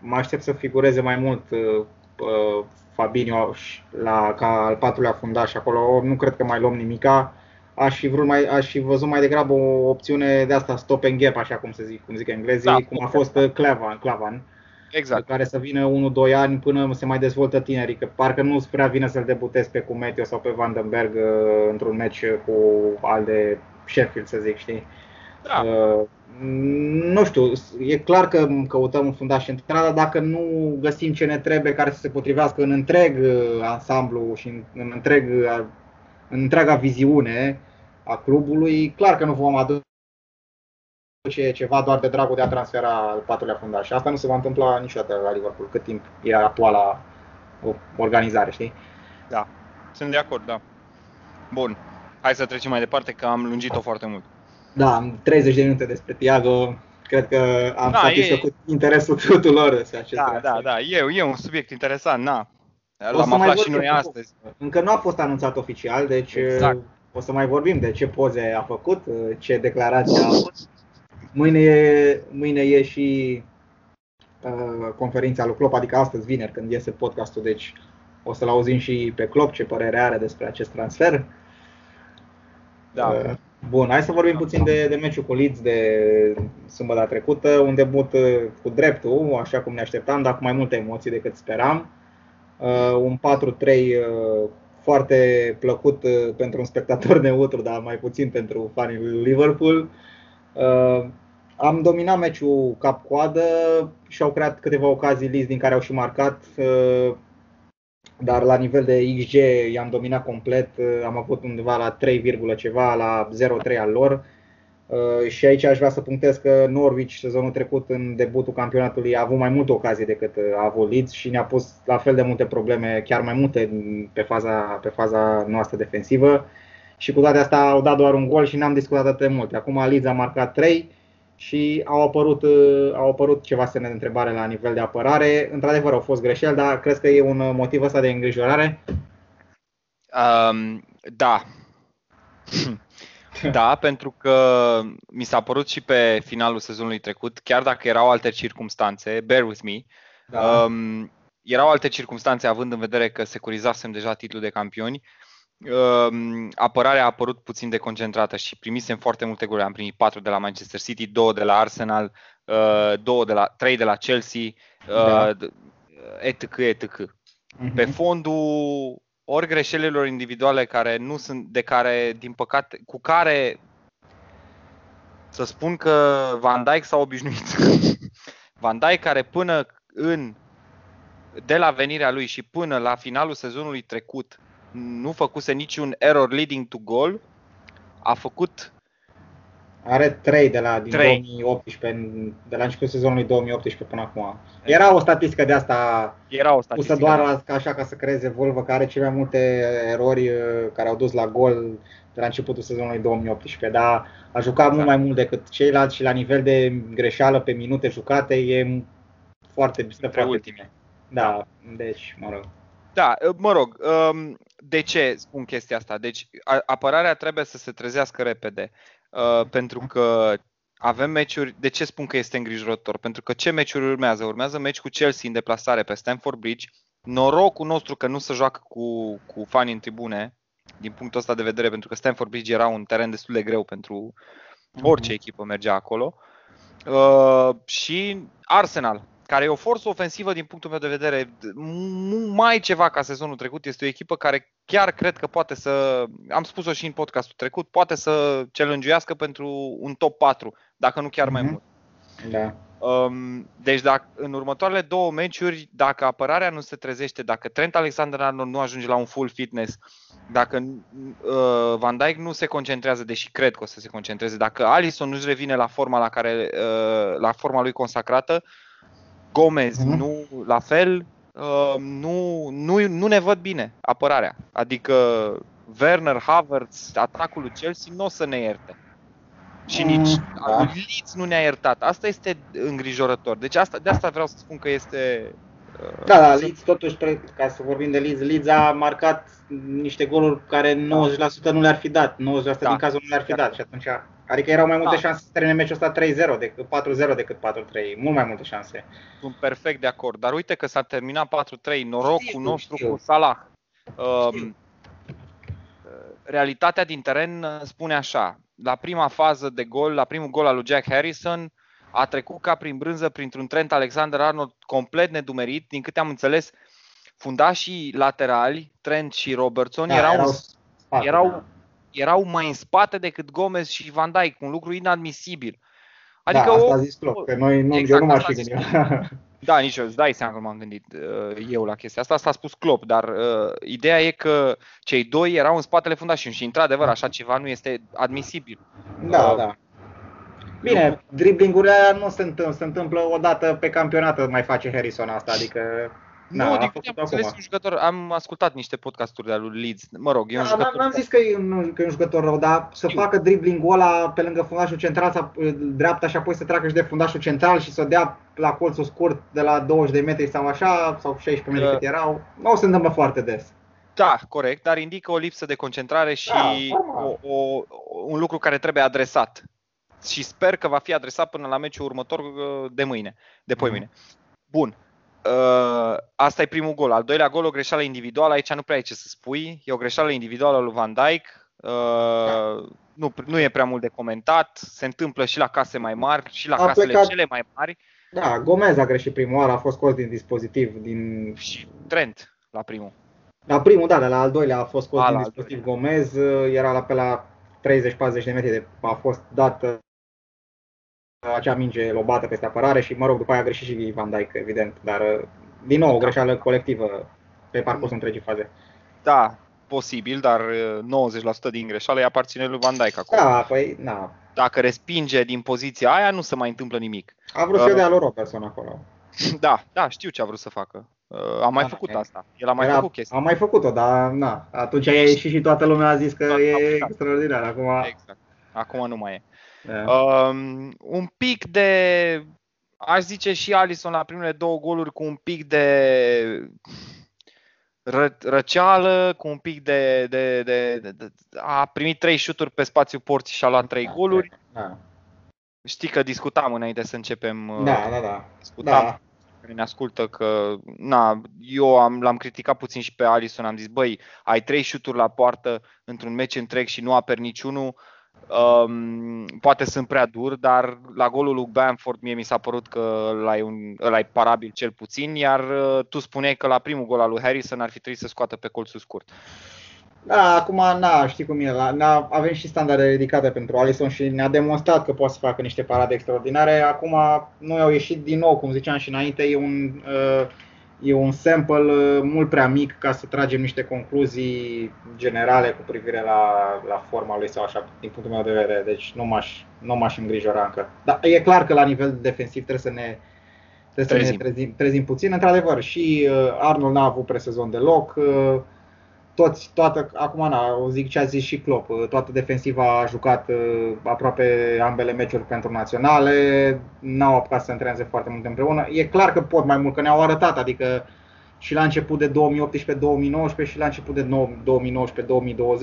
mă aștept să figureze mai mult uh, uh, Fabinho și- la, ca al patrulea fundaș acolo. Nu cred că mai luăm nimica. Aș fi, vrut mai, aș fi văzut mai degrabă o opțiune de asta stop and gap, așa cum se zic, cum zic englezii, Da, cum a fost uh, Clavan, Clavan. Exact. care să vină 1-2 ani până se mai dezvoltă tinerii, că parcă nu prea vine să-l debutezi pe Cumetio sau pe Vandenberg uh, într-un meci cu al de Sheffield, să zic, știi? Da. Uh, nu știu, e clar că căutăm un fundaș central, dar dacă nu găsim ce ne trebuie care să se potrivească în întreg uh, ansamblu și în, în, întreg, uh, în întreaga viziune a clubului, clar că nu vom aduce ceva doar de dragul de a transfera al patrulea fundaș. Și asta nu se va întâmpla niciodată la Liverpool, cât timp e actuala organizare, știi? Da, sunt de acord, da. Bun, hai să trecem mai departe, că am lungit-o foarte mult. Da, am 30 de minute despre Tiago. Cred că am da, satisfăcut e... interesul tuturor acest Da, da, da, e, e un subiect interesant, na. L-am aflat și noi astăzi. Încă nu a fost anunțat oficial, deci exact. o să mai vorbim de ce poze a făcut, ce declarații a avut. Mâine e, mâine e și uh, conferința lui Klopp, adică astăzi, vineri, când iese podcastul, deci o să-l auzim și pe Klopp ce părere are despre acest transfer. Da. Uh, Bun, hai să vorbim puțin de, de meciul cu Leeds de sâmbătă trecută, un debut uh, cu dreptul, așa cum ne așteptam, dar cu mai multe emoții decât speram. Uh, un 4-3 uh, foarte plăcut uh, pentru un spectator neutru, dar mai puțin pentru fanii lui Liverpool. Uh, am dominat meciul cap-coadă și au creat câteva ocazii Leeds din care au și marcat. Uh, dar la nivel de XG i-am dominat complet, am avut undeva la 3, ceva, la 0,3 al lor. Uh, și aici aș vrea să punctez că Norwich sezonul trecut în debutul campionatului a avut mai multe ocazii decât a avut Leeds și ne-a pus la fel de multe probleme, chiar mai multe pe faza, pe faza noastră defensivă. Și cu toate astea au dat doar un gol și n-am discutat atât de mult. Acum Leeds a marcat 3, și au apărut, uh, au apărut ceva semne de întrebare la nivel de apărare. Într-adevăr au fost greșeli, dar crezi că e un motiv ăsta de îngrijorare? Um, da. da, pentru că mi s-a părut și pe finalul sezonului trecut, chiar dacă erau alte circumstanțe, bear with me, da. um, erau alte circumstanțe având în vedere că securizasem deja titlul de campioni, uh, apărarea a apărut puțin de concentrată și primisem foarte multe goluri. Am primit 4 de la Manchester City, 2 de la Arsenal, uh, 2 de la, 3 de la Chelsea, uh, da. etc. etc. Uh-huh. Pe fondul ori greșelilor individuale care nu sunt, de care, din păcate, cu care să spun că Van Dijk s-a obișnuit. Van Dijk care până în de la venirea lui și până la finalul sezonului trecut nu făcuse niciun error leading to goal, a făcut are 3 de la din 3. 2018, de la începutul sezonului 2018 până acum. Era o statistică de asta Era o statistică pusă doar ca așa ca să creeze Volvo, care are cele mai multe erori uh, care au dus la gol de la începutul sezonului 2018, dar a jucat exact. mult mai mult decât ceilalți și la nivel de greșeală pe minute jucate e foarte, foarte ultime. Da, deci, mă rog. Da, mă rog, um, de ce spun chestia asta? Deci apărarea trebuie să se trezească repede. Uh, pentru că avem meciuri. De ce spun că este îngrijorător? Pentru că ce meciuri urmează? Urmează meci cu Chelsea în deplasare pe Stamford Bridge. Norocul nostru că nu se joacă cu, cu fani în tribune, din punctul ăsta de vedere, pentru că Stamford Bridge era un teren destul de greu pentru orice mhm. echipă mergea acolo. Uh, și Arsenal, care e o forță ofensivă din punctul meu de vedere, mai ceva ca sezonul trecut. Este o echipă care chiar cred că poate să, am spus-o și în podcastul trecut, poate să celângiuiască pentru un top 4, dacă nu chiar mm-hmm. mai mhm. mult. Da. Um, deci dacă, în următoarele două meciuri, dacă apărarea nu se trezește, dacă Trent Alexander-Arnold nu ajunge la un full fitness, dacă uh, Van Dijk nu se concentrează, deși cred că o să se concentreze, dacă Alisson nu-și revine la forma, la, care, uh, la forma lui consacrată, Gomez uh-huh. nu la fel, uh, nu, nu, nu ne văd bine apărarea. Adică Werner, Havertz, atacul lui Chelsea nu o să ne ierte. Și mm, nici da. Leeds nu ne-a iertat. Asta este îngrijorător. Deci asta, de asta vreau să spun că este uh, da, da, Leeds totuși, ca să vorbim de Leeds, Leeds a marcat niște goluri care 90% nu le-ar fi dat, 90% da. din cazul nu le-ar fi dat și atunci Adică erau mai multe da. șanse să termine meciul ăsta 3-0 decât 4-0 decât 4-3. Mult mai multe șanse. Sunt perfect de acord. Dar uite că s-a terminat 4-3. Norocul știu, nostru știu. cu Salah. Um, realitatea din teren spune așa. La prima fază de gol, la primul gol al lui Jack Harrison, a trecut ca prin brânză printr-un Trent Alexander-Arnold complet nedumerit. Din câte am înțeles, fundașii laterali, Trent și Robertson, Da, erau, erau spate, erau, da. Erau mai în spate decât Gomez și Van Dijk, un lucru inadmisibil. Adică Adică da, asta o, a zis Klopp, că noi nu, exact, eu nu m-aș asta fi a zis gândit. Da, nici eu, îți dai seama că m-am gândit uh, eu la chestia asta. Asta a spus Klopp, dar uh, ideea e că cei doi erau în spatele fundașului și, într-adevăr, așa ceva nu este admisibil. Da, Uh, da. Bine, driblingurile alea nu se întâmplă, se întâmplă o dată pe campionat mai face Harrison asta, adică Nu, Da, a din câte făcut am înțeles, acum. un jucător, am ascultat niște podcasturi de-a lui Leeds, mă rog, e un Da, jucător... n-am zis că e, un, că e un jucător rău, dar să Știu. facă driblingul ăla pe lângă fundașul central, să, dreapta și apoi să treacă și de fundașul central și să o dea la colțul scurt de la 20 de metri sau așa, sau 16 metri Da. cât erau. Nu se întâmplă foarte des. Da, corect, dar indică o lipsă de concentrare și Da, o, normal. o, un lucru care trebuie adresat. Și sper că va fi adresat până la meciul următor uh, de mâine, de Mhm. poimine. Bun. Uh, asta e primul gol. Al doilea gol, o greșeală individuală. Aici nu prea ai ce să spui. E o greșeală individuală lui Van Dijk. Uh, nu, nu e prea mult de comentat. Se întâmplă și la case mai mari, și la A casele plecat- cele mai mari. Da, Gomez a greșit prima oară, a fost scos din dispozitiv. Din... Și Trent la primul. La primul, da, dar la al doilea a fost scos A, din la al dispozitiv Gomez, era la pe la 30-40 de metri, de, a fost dat uh, acea minge lobată peste apărare și, mă rog, după aia a greșit și Van Dijk, evident, dar uh, din nou o greșeală colectivă pe parcursul întregii faze. Da, posibil, dar uh, 90% din greșeală îi aparține lui Van Dijk acolo. Da, păi, na, Dacă respinge din poziția aia, nu se mai întâmplă nimic. a vrut să Uh, dea lui Robertson acolo. Da, da, știu ce a vrut să facă. Uh, A mai Da, făcut e- asta. El a mai Era- făcut chestia. Am mai făcut-o, dar na, atunci a ieșit și toată lumea a zis că Da, e da. extraordinar. Acum, Exact. Acum nu mai e. da. Um, un pic de, aș zice și Alisson la primele două goluri cu un pic de ră, răceală, cu un pic de, de, de, de, de a primit trei șuturi pe spațiu porții și a luat trei goluri. Da, Știi că discutam înainte să începem, uh, da, da, da. discutam da. care ne ascultă că, na, eu am, l-am criticat puțin și pe Alisson, am zis, băi, ai trei șuturi la poartă într-un meci întreg și nu aperi niciunul, um, poate sunt prea dur, dar la golul lui Bamford mie mi s-a părut că ăla e, un, ăla e parabil cel puțin, iar uh, tu spuneai că la primul gol al lui Harrison ar fi trebuit să scoată pe colțul scurt. Da, acum, na, știi cum e, la, na, avem și standarde ridicate pentru Alisson și ne-a demonstrat că poate să facă niște parade extraordinare. Acum, noi au ieșit din nou, cum ziceam și înainte, e un, uh, e un sample uh, mult prea mic ca să tragem niște concluzii generale cu privire la, la forma lui sau așa, din punctul meu de vedere. Deci nu m-aș, nu m-aș îngrijora încă. Dar e clar că la nivel defensiv trebuie să ne, trebuie să Trezim. ne trezim, trezim puțin. Într-adevăr, și uh, Arnold n-a avut presezon deloc. Uh, toți, toată, acum na, o zic ce a zis și Klopp, uh, toată defensiva a jucat uh, aproape ambele meciuri pentru naționale, n-au apucat să antreneze foarte mult împreună. E clar că pot mai mult, că ne-au arătat, adică și la început de 2018-2019 și la început de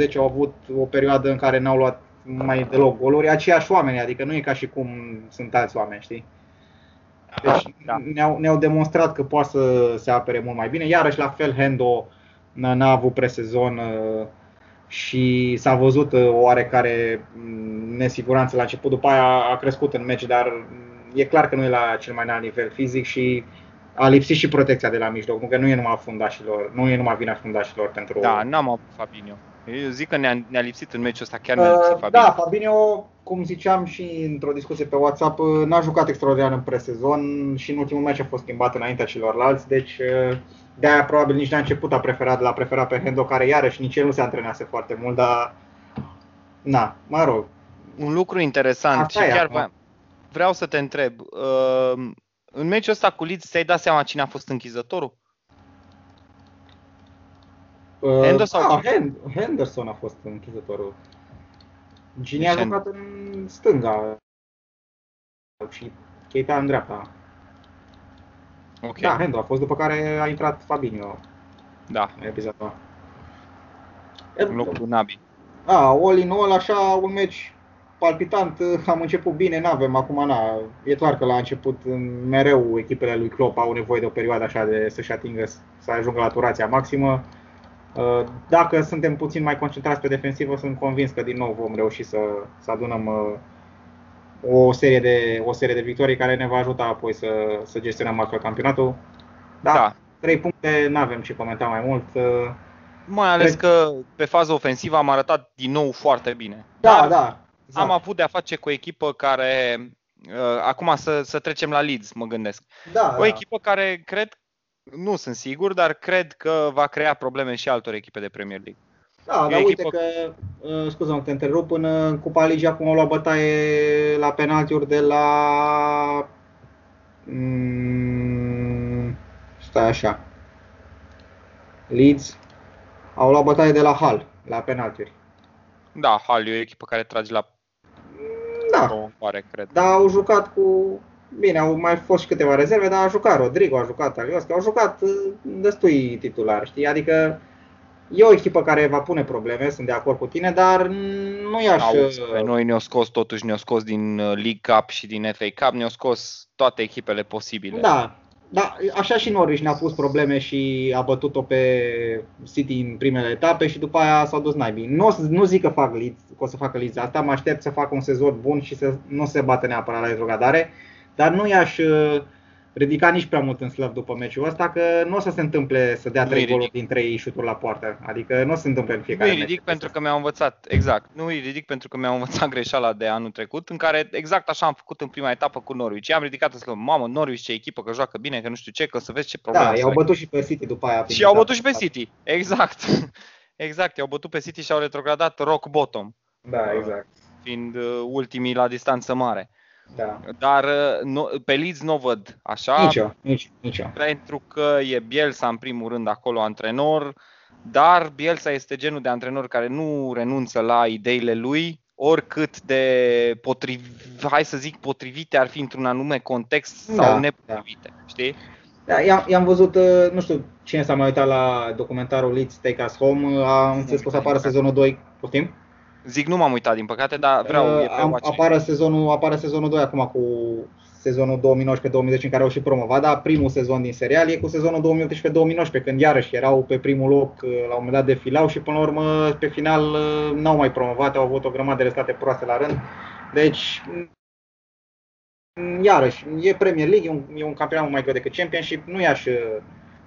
2019-2020 au avut o perioadă în care n-au luat mai deloc goluri, aceiași oameni, adică nu e ca și cum sunt alți oameni, știi? Deci Da. ne-au, ne-au demonstrat că poate să se apere mult mai bine. Iarăși la fel Hendo n- n-a avut presezon uh, și s-a văzut uh, oarecare mm, nesiguranță la început. După aia a crescut în meci, dar mm, e clar că nu e la cel mai înalt nivel fizic și a lipsit și protecția de la mijloc. Nu că nu e numai fundașilor, nu e numai vina fundașilor pentru Da, n-am avut Fabinho. Eu zic că ne-a, ne-a lipsit în meciul ăsta, chiar ne-a lipsit Uh, Fabinho. Da, Fabinho, cum ziceam și într-o discuție pe WhatsApp, uh, n-a jucat extraordinar în presezon și în ultimul meci a fost schimbat înaintea celorlalți, deci uh, de-aia probabil nici n-a început a preferat, l-a preferat pe Hendo, care iarăși nici el nu se antrenase foarte mult, dar na, mă rog. un lucru interesant Asta și e chiar acum. vreau, vreau să te întreb. Uh, în meciul ăsta cu Leeds ți-ai dat seama cine a fost închizătorul? Uh, Henderson sau ah, Hen- Henderson a fost închizătorul. Gini a Deci jucat în stânga și Keita în dreapta. Ok, Da, Hendo a fost după care a intrat Fabinho da, în episodul în locul lui Nabi. A, all in all, așa, un meci palpitant, am început bine, n-avem acum, na, e clar că la început mereu echipele lui Klopp au nevoie de o perioadă așa de să-și atingă, să ajungă la turația maximă. Uh, Dacă suntem puțin mai concentrați pe defensivă, sunt convins că din nou vom reuși să, să adunăm uh, o serie de, o serie de victorii care ne va ajuta apoi să, să gestionăm astfel campionatul. Da, da. 3 puncte, nu avem ce comenta mai mult. Mai ales Cred... că pe fază ofensivă am arătat din nou foarte bine. Da, Dar da. Exact. Am avut de-a face cu o echipă care, uh, acum să, să trecem la Leeds, mă gândesc. Da, o da. echipă care cred, nu sunt sigur, dar cred că va crea probleme și altor echipe de Premier League. Da, dar uite că, uh, scuză-mă că te întrerup, în Cupa Ligii acum au luat bătaie la penaltiuri de la... Mm, stai așa. Leeds au luat bătaie de la Hal, la penaltiuri. Da, Hal e o echipă care trage la da. pare, cred. Da, au jucat cu Bine, au mai fost și câteva rezerve, dar a jucat Rodrigo, a jucat Aliosca, au jucat uh, destui titulari, știi? Adică E o echipă care va pune probleme, sunt de acord cu tine, dar nu i-aș... Auzi, pe noi ne-au scos totuși, ne-au scos din uh, League Cup și din FA Cup, ne-au scos toate echipele posibile. Da, da, așa și Norwich ne-a pus probleme și a bătut-o pe City în primele etape și după aia s-au dus naibii. Nu, nu zic că fac Leeds, că o să facă Leeds asta, mă aștept să facă un sezon bun și să nu se bată neapărat la retrogradare, dar nu i-aș uh, ridica nici prea mult în slăv după meciul ăsta, că nu o să se întâmple să dea 3 goluri din 3 șuturi la poartă. Adică nu o să se întâmple în fiecare Nu ridic pentru că mi-au învățat, exact. Nu îi ridic pentru că mi-au învățat greșeala de anul trecut, în care exact așa am făcut în prima etapă cu Norwich. Am ridicat să mamă, Norwich ce echipă, că joacă bine, că nu știu ce, că să vezi ce probleme. Da, i-au bătut și pe City după aia. Și au bătut și pe City, exact. exact, i-au bătut pe City și au retrogradat rock bottom. Da, exact. Fiind uh, ultimii la distanță mare. Da. Dar uh, nu, pe Leeds nu o văd așa. Nici eu, nici, nici eu. Pentru că e Bielsa în primul rând acolo antrenor, dar Bielsa este genul de antrenor care nu renunță la ideile lui, oricât de potrivite, hai să zic potrivite ar fi într-un anume context sau da, nepotrivite, da. știi? Da, i-am, i-am văzut, uh, nu știu cine s-a mai uitat la documentarul Leeds Take Us Home, a înțeles că o să apară sezonul 2, poftim? Zic, nu m-am uitat din păcate, dar vreau uh, am, apare sezonul, apare sezonul 2 acum cu sezonul 2019-2010 în care au și promovat, dar primul sezon din serial e cu sezonul 2018-2019, când iarăși erau pe primul loc, uh, la un moment dat defilau și până la urmă pe final uh, n-au mai promovat, au avut o grămadă de rezultate proaste la rând. Deci, mm, iarăși, e Premier League, e un, e un campionat mai greu decât Championship, nu i-aș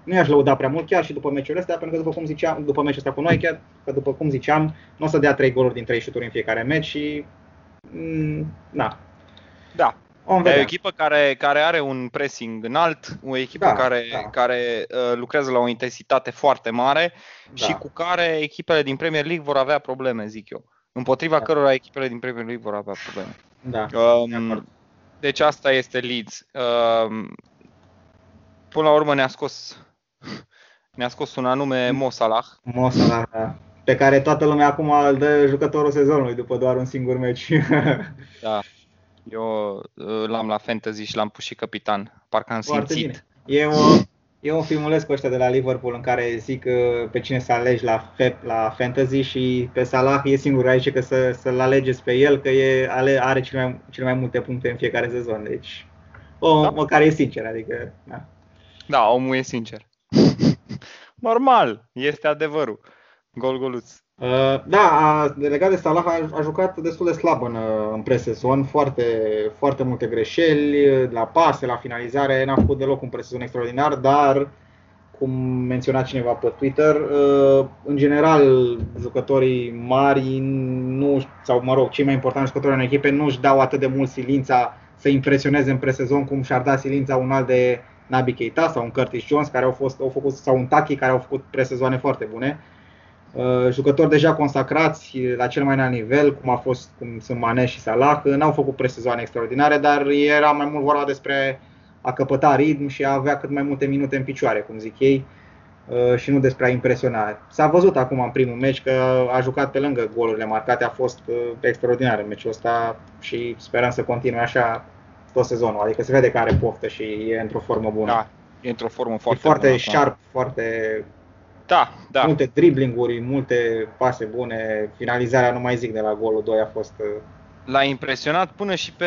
nu i-aș lăuda prea mult chiar și după meciul ăsta, pentru că după cum ziceam, după meciul ăsta cu noi, chiar că după cum ziceam, nu o să dea 3 goluri din 3 șuturi în fiecare meci și mm, na. Da. E o echipă care, care are un pressing înalt, o echipă da, care, da. care uh, lucrează la o intensitate foarte mare da. și cu care echipele din Premier League vor avea probleme, zic eu. Împotriva da. cărora echipele din Premier League vor avea probleme. Da. Um, deci asta este Leeds. Um, până la urmă ne-a scos ne-a scos un anume Mo Salah. Mo Salah, da. Pe care toată lumea acum îl dă jucătorul sezonului după doar un singur meci. da. Eu uh, l-am la fantasy și l-am pus și capitan. Parcă am Foarte simțit. Bine. E, o, e un filmuleț cu ăștia de la Liverpool în care zic uh, pe cine să alegi la, FEP, la fantasy și pe Salah e singur aici că să, să-l alegeți pe el, că e, ale, are cele mai, cele mai multe puncte în fiecare sezon. Deci, o, da. măcar e sincer, adică, da. Da, omul e sincer. Normal, este adevărul. Gol goluț. Uh, da, legat de Salah a, a jucat destul de slab în, uh, în presezon, foarte, foarte multe greșeli la pase, la finalizare, n-a făcut deloc un presezon extraordinar, dar cum menționa cineva pe Twitter, uh, în general jucătorii mari nu, sau mă rog, cei mai importanti jucători în echipe nu își dau atât de mult silința să impresioneze în presezon cum și-ar da silința un alt de Nabi Keita sau un Curtis Jones care au, fost, au făcut, sau un Taki care au făcut presezoane foarte bune. Uh, jucători deja consacrați la cel mai înalt nivel, cum a fost cum sunt Mane și Salah, n-au făcut presezoane extraordinare, dar era mai mult vorba despre a căpăta ritm și a avea cât mai multe minute în picioare, cum zic ei, uh, și nu despre a impresiona. S-a văzut acum în primul meci că a jucat pe lângă golurile marcate, a fost uh, extraordinar în meciul ăsta și sperăm să continue așa tot sezonul. Adică se vede că are poftă și e într-o formă bună. Da, e într-o formă foarte e foarte bună. sharp, foarte da, da. Multe driblinguri, multe pase bune. Finalizarea, nu mai zic, de la golul 2 a fost... Uh, L-a impresionat până și pe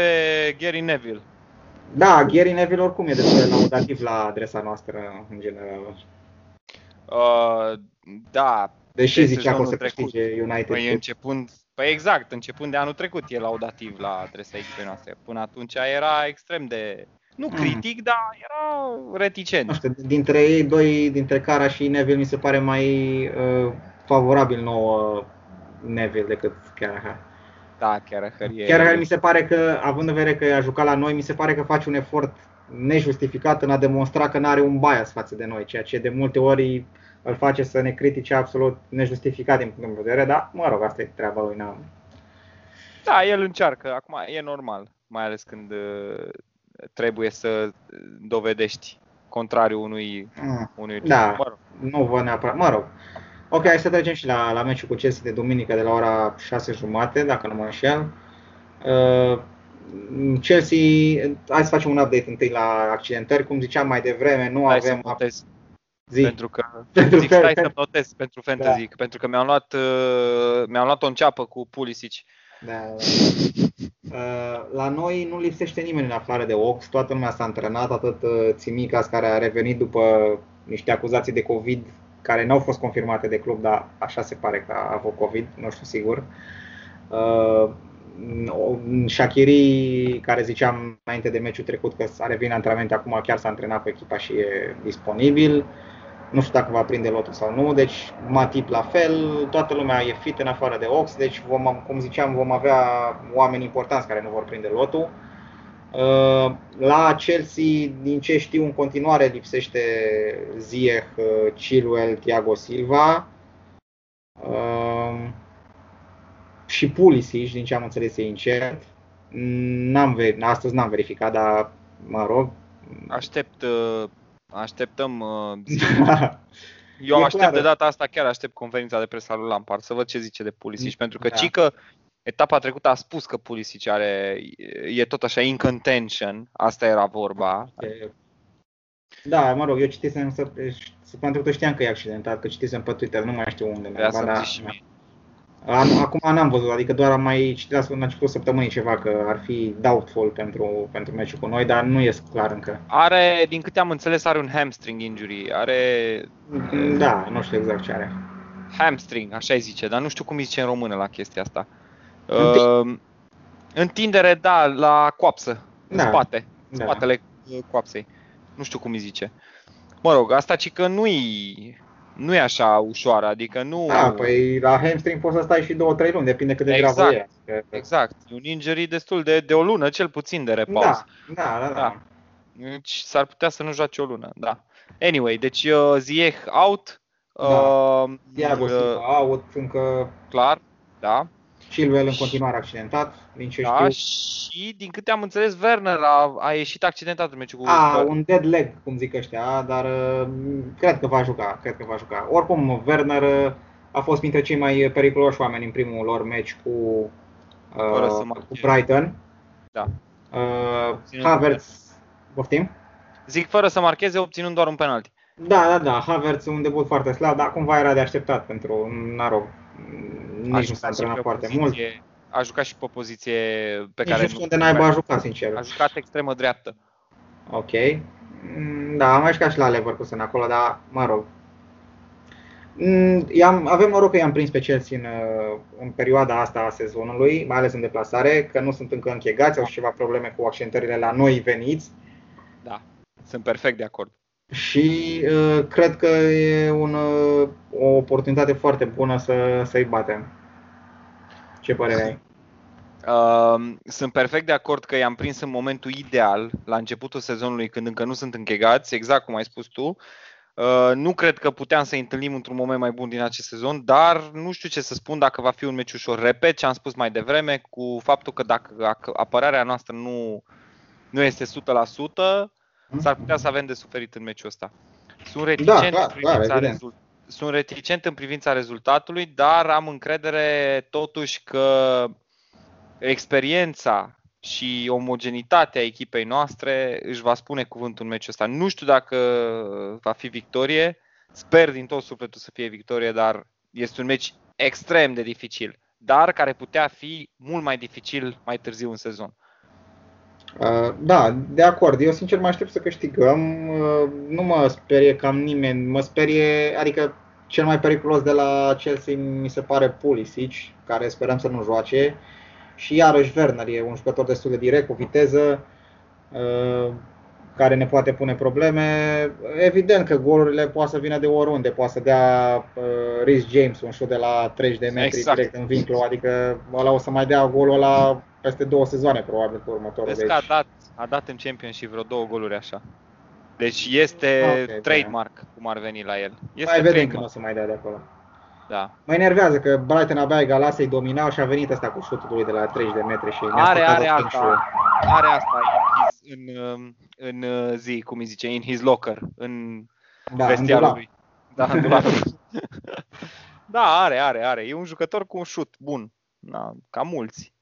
Gary Neville. Da, Gary Neville oricum e destul de laudativ la adresa noastră, în general. Uh, da. Deși de zicea că o să câștige United. Păi începând, Păi exact, începând de anul trecut e laudativ la adresa echipei noastre. Până atunci era extrem de, nu Mm. critic, dar era Nu reticent. știu, dintre ei doi, dintre Cara și Neville, mi se pare mai uh, favorabil nouă Neville decât Carragher. Da, chiar e... Chiar mi se pare că, având în vedere că a jucat la noi, mi se pare că face un efort nejustificat în a demonstra că nu are un bias față de noi, ceea ce de multe ori îl face să ne critique absolut nejustificat din punct de vedere, dar mă rog, asta e treaba lui, n-am. Da, el încearcă. Acum e normal, mai ales când uh, trebuie să dovedești contrariul unui, Mm, unui Da. Mă rog, Nu văd neapărat, mă rog. Ok, hai să trecem și la, la meciul cu Chelsea de duminică de la ora 6 jumate, dacă nu mă înșel. Uh, Chelsea, hai să facem un update întâi la accidentări. Cum ziceam mai devreme, nu stai să avem notez, zi. pentru că Pentru zic, că- stai să notez pentru fantasy, Da. pentru că mi-am luat, uh, mi-am luat o înceapă cu Pulisic. Da, da. Uh, La noi nu lipsește nimeni în afară de Ox, toată lumea s-a antrenat, atât uh, Țimicas care a revenit după niște acuzații de COVID care nu au fost confirmate de club, dar așa se pare că a avut COVID, nu știu sigur. Uh, Shakiri, care ziceam înainte de meciul trecut că a revenit la antrenamente, acum chiar s-a antrenat cu echipa și e disponibil. Nu știu dacă va prinde lotul sau nu, deci Matip la fel, toată lumea e fit în afară de Ox, deci vom, cum ziceam, vom avea oameni importanți care nu vor prinde lotul. Uh, La Chelsea, din ce știu în continuare, lipsește Ziyech, uh, Chilwell, Thiago Silva uh, și Pulisic, din ce am înțeles, e incert. N-am, ver- astăzi n-am verificat, dar mă rog. Aștept, uh, așteptăm uh, zi. Eu E aștept clar. de data asta, chiar aștept conferința de presă a lui Lampard să văd ce zice de Pulisic, pentru că Da. Cică etapa trecută a spus că Pulisic are, e tot așa in contention, asta era vorba. E- Da, mă rog, eu citisem să, săptămâna trecută știam că e accidentat, că citisem pe Twitter, nu mai știu unde. Trebuia Ba, să-mi da, zici și mie. Am- Acum n-am văzut, adică doar am mai citit la la începutul săptămânii ceva că ar fi doubtful pentru, pentru meciul cu noi, dar nu e clar încă. Are, din câte am înțeles, are un hamstring injury, are Da, nu știu exact ce are. hamstring, așa îi zice, dar nu știu cum îi zice în română la chestia asta. Înti- Uh, întindere, da, la coapsă, în Da, spate, da. spatele uh, coapsei. Nu știu cum îi zice. Mă rog, asta ci că nu-i, nu e așa ușoară, adică nu... Da, păi la hamstring poți să stai și 2-3 luni, depinde cât de Exact. gravă e. Că- Exact, e un injury destul de, de o lună, cel puțin de repaus. Da, da, da, da. Da. Deci s-ar putea să nu joace o lună, da. Anyway, deci uh, Ziyech out, Da. uh, Thiago uh, Silva out, încă clar, da. Chilwell în continuare accidentat, din ce Da, știu. și din câte am înțeles, Werner a, a ieșit accidentat în meciul cu A, Spurs. un dead leg, cum zic ăștia, dar uh, cred că va juca, cred că va juca. Oricum, Werner uh, a fost printre cei mai periculoși oameni în primul lor meci cu, Fără să uh, cu marcheze. Brighton. Da. Uh, Obținând Havertz, poftim? Zic fără să marcheze, obținând doar un penalti. Da, da, da, Havertz un debut foarte slab, dar cumva era de așteptat pentru, na rog, nici A nu jucat s-a și antrenat pe o foarte mult. poziție- A jucat și pe o poziție pe Nici care nu știu unde naiba a jucat, sincer. A jucat extremă dreaptă. Ok. Mm, Da, am mai jucat și la Leverkusen acolo, dar mă rog. Mm, I-am, avem noroc că i-am prins pe Chelsea în, uh, în perioada asta a sezonului, mai ales în deplasare, că nu sunt încă închegați, au și ceva probleme cu accentările la noi veniți Da, sunt perfect de acord. Și uh, cred că e un, uh, o oportunitate foarte bună să, să-i batem. Ce părere ai? Uh, sunt perfect de acord că i-am prins în momentul ideal, la începutul sezonului, când încă nu sunt închegați, exact cum ai spus tu. Uh, nu cred că puteam să-i întâlnim într-un moment mai bun din acest sezon, dar nu știu ce să spun dacă va fi un meci ușor. Repet ce am spus mai devreme, cu faptul că dacă dacă apărarea noastră nu, nu este 100%, s-ar putea să avem de suferit în meciul ăsta. Sunt reticent, clar, în, privința clar, evident. rezult- sunt reticent în privința rezultatului, dar am încredere totuși că experiența și omogenitatea echipei noastre își va spune cuvântul în meciul ăsta. Nu știu dacă va fi victorie, sper din tot sufletul să fie victorie, dar este un meci extrem de dificil, dar care putea fi mult mai dificil mai târziu în sezon. Uh, Da, de acord. Eu sincer mă aștept să câștigăm. Uh, Nu mă sperie cam nimeni. Mă sperie, adică cel mai periculos de la Chelsea mi se pare Pulisic, care sperăm să nu joace. Și iarăși Werner e un jucător destul de direct, cu viteză, uh, care ne poate pune probleme. Evident că golurile poate să vină de oriunde, poate să dea uh, Rhys James un șut de la 30 de metri exact. direct în vincul, adică ăla o să mai dea golul la peste două sezoane probabil pe următorul. Vezi deci... că a dat, a dat în Championship vreo două goluri așa. Deci este okay, trademark, bine. cum ar veni la el. Este mai vedem când o să mai dea de acolo. Da. Mă enervează că Brighton abia egal să-i dominau și a venit asta cu șutul lui de la 30 de metri și are, are asta, are asta în, um, în, în uh, zi, cum îi zice, in his locker, în da, vestiarul lui. Da, în da, are, are, are. E un jucător cu un șut bun, da, ca mulți.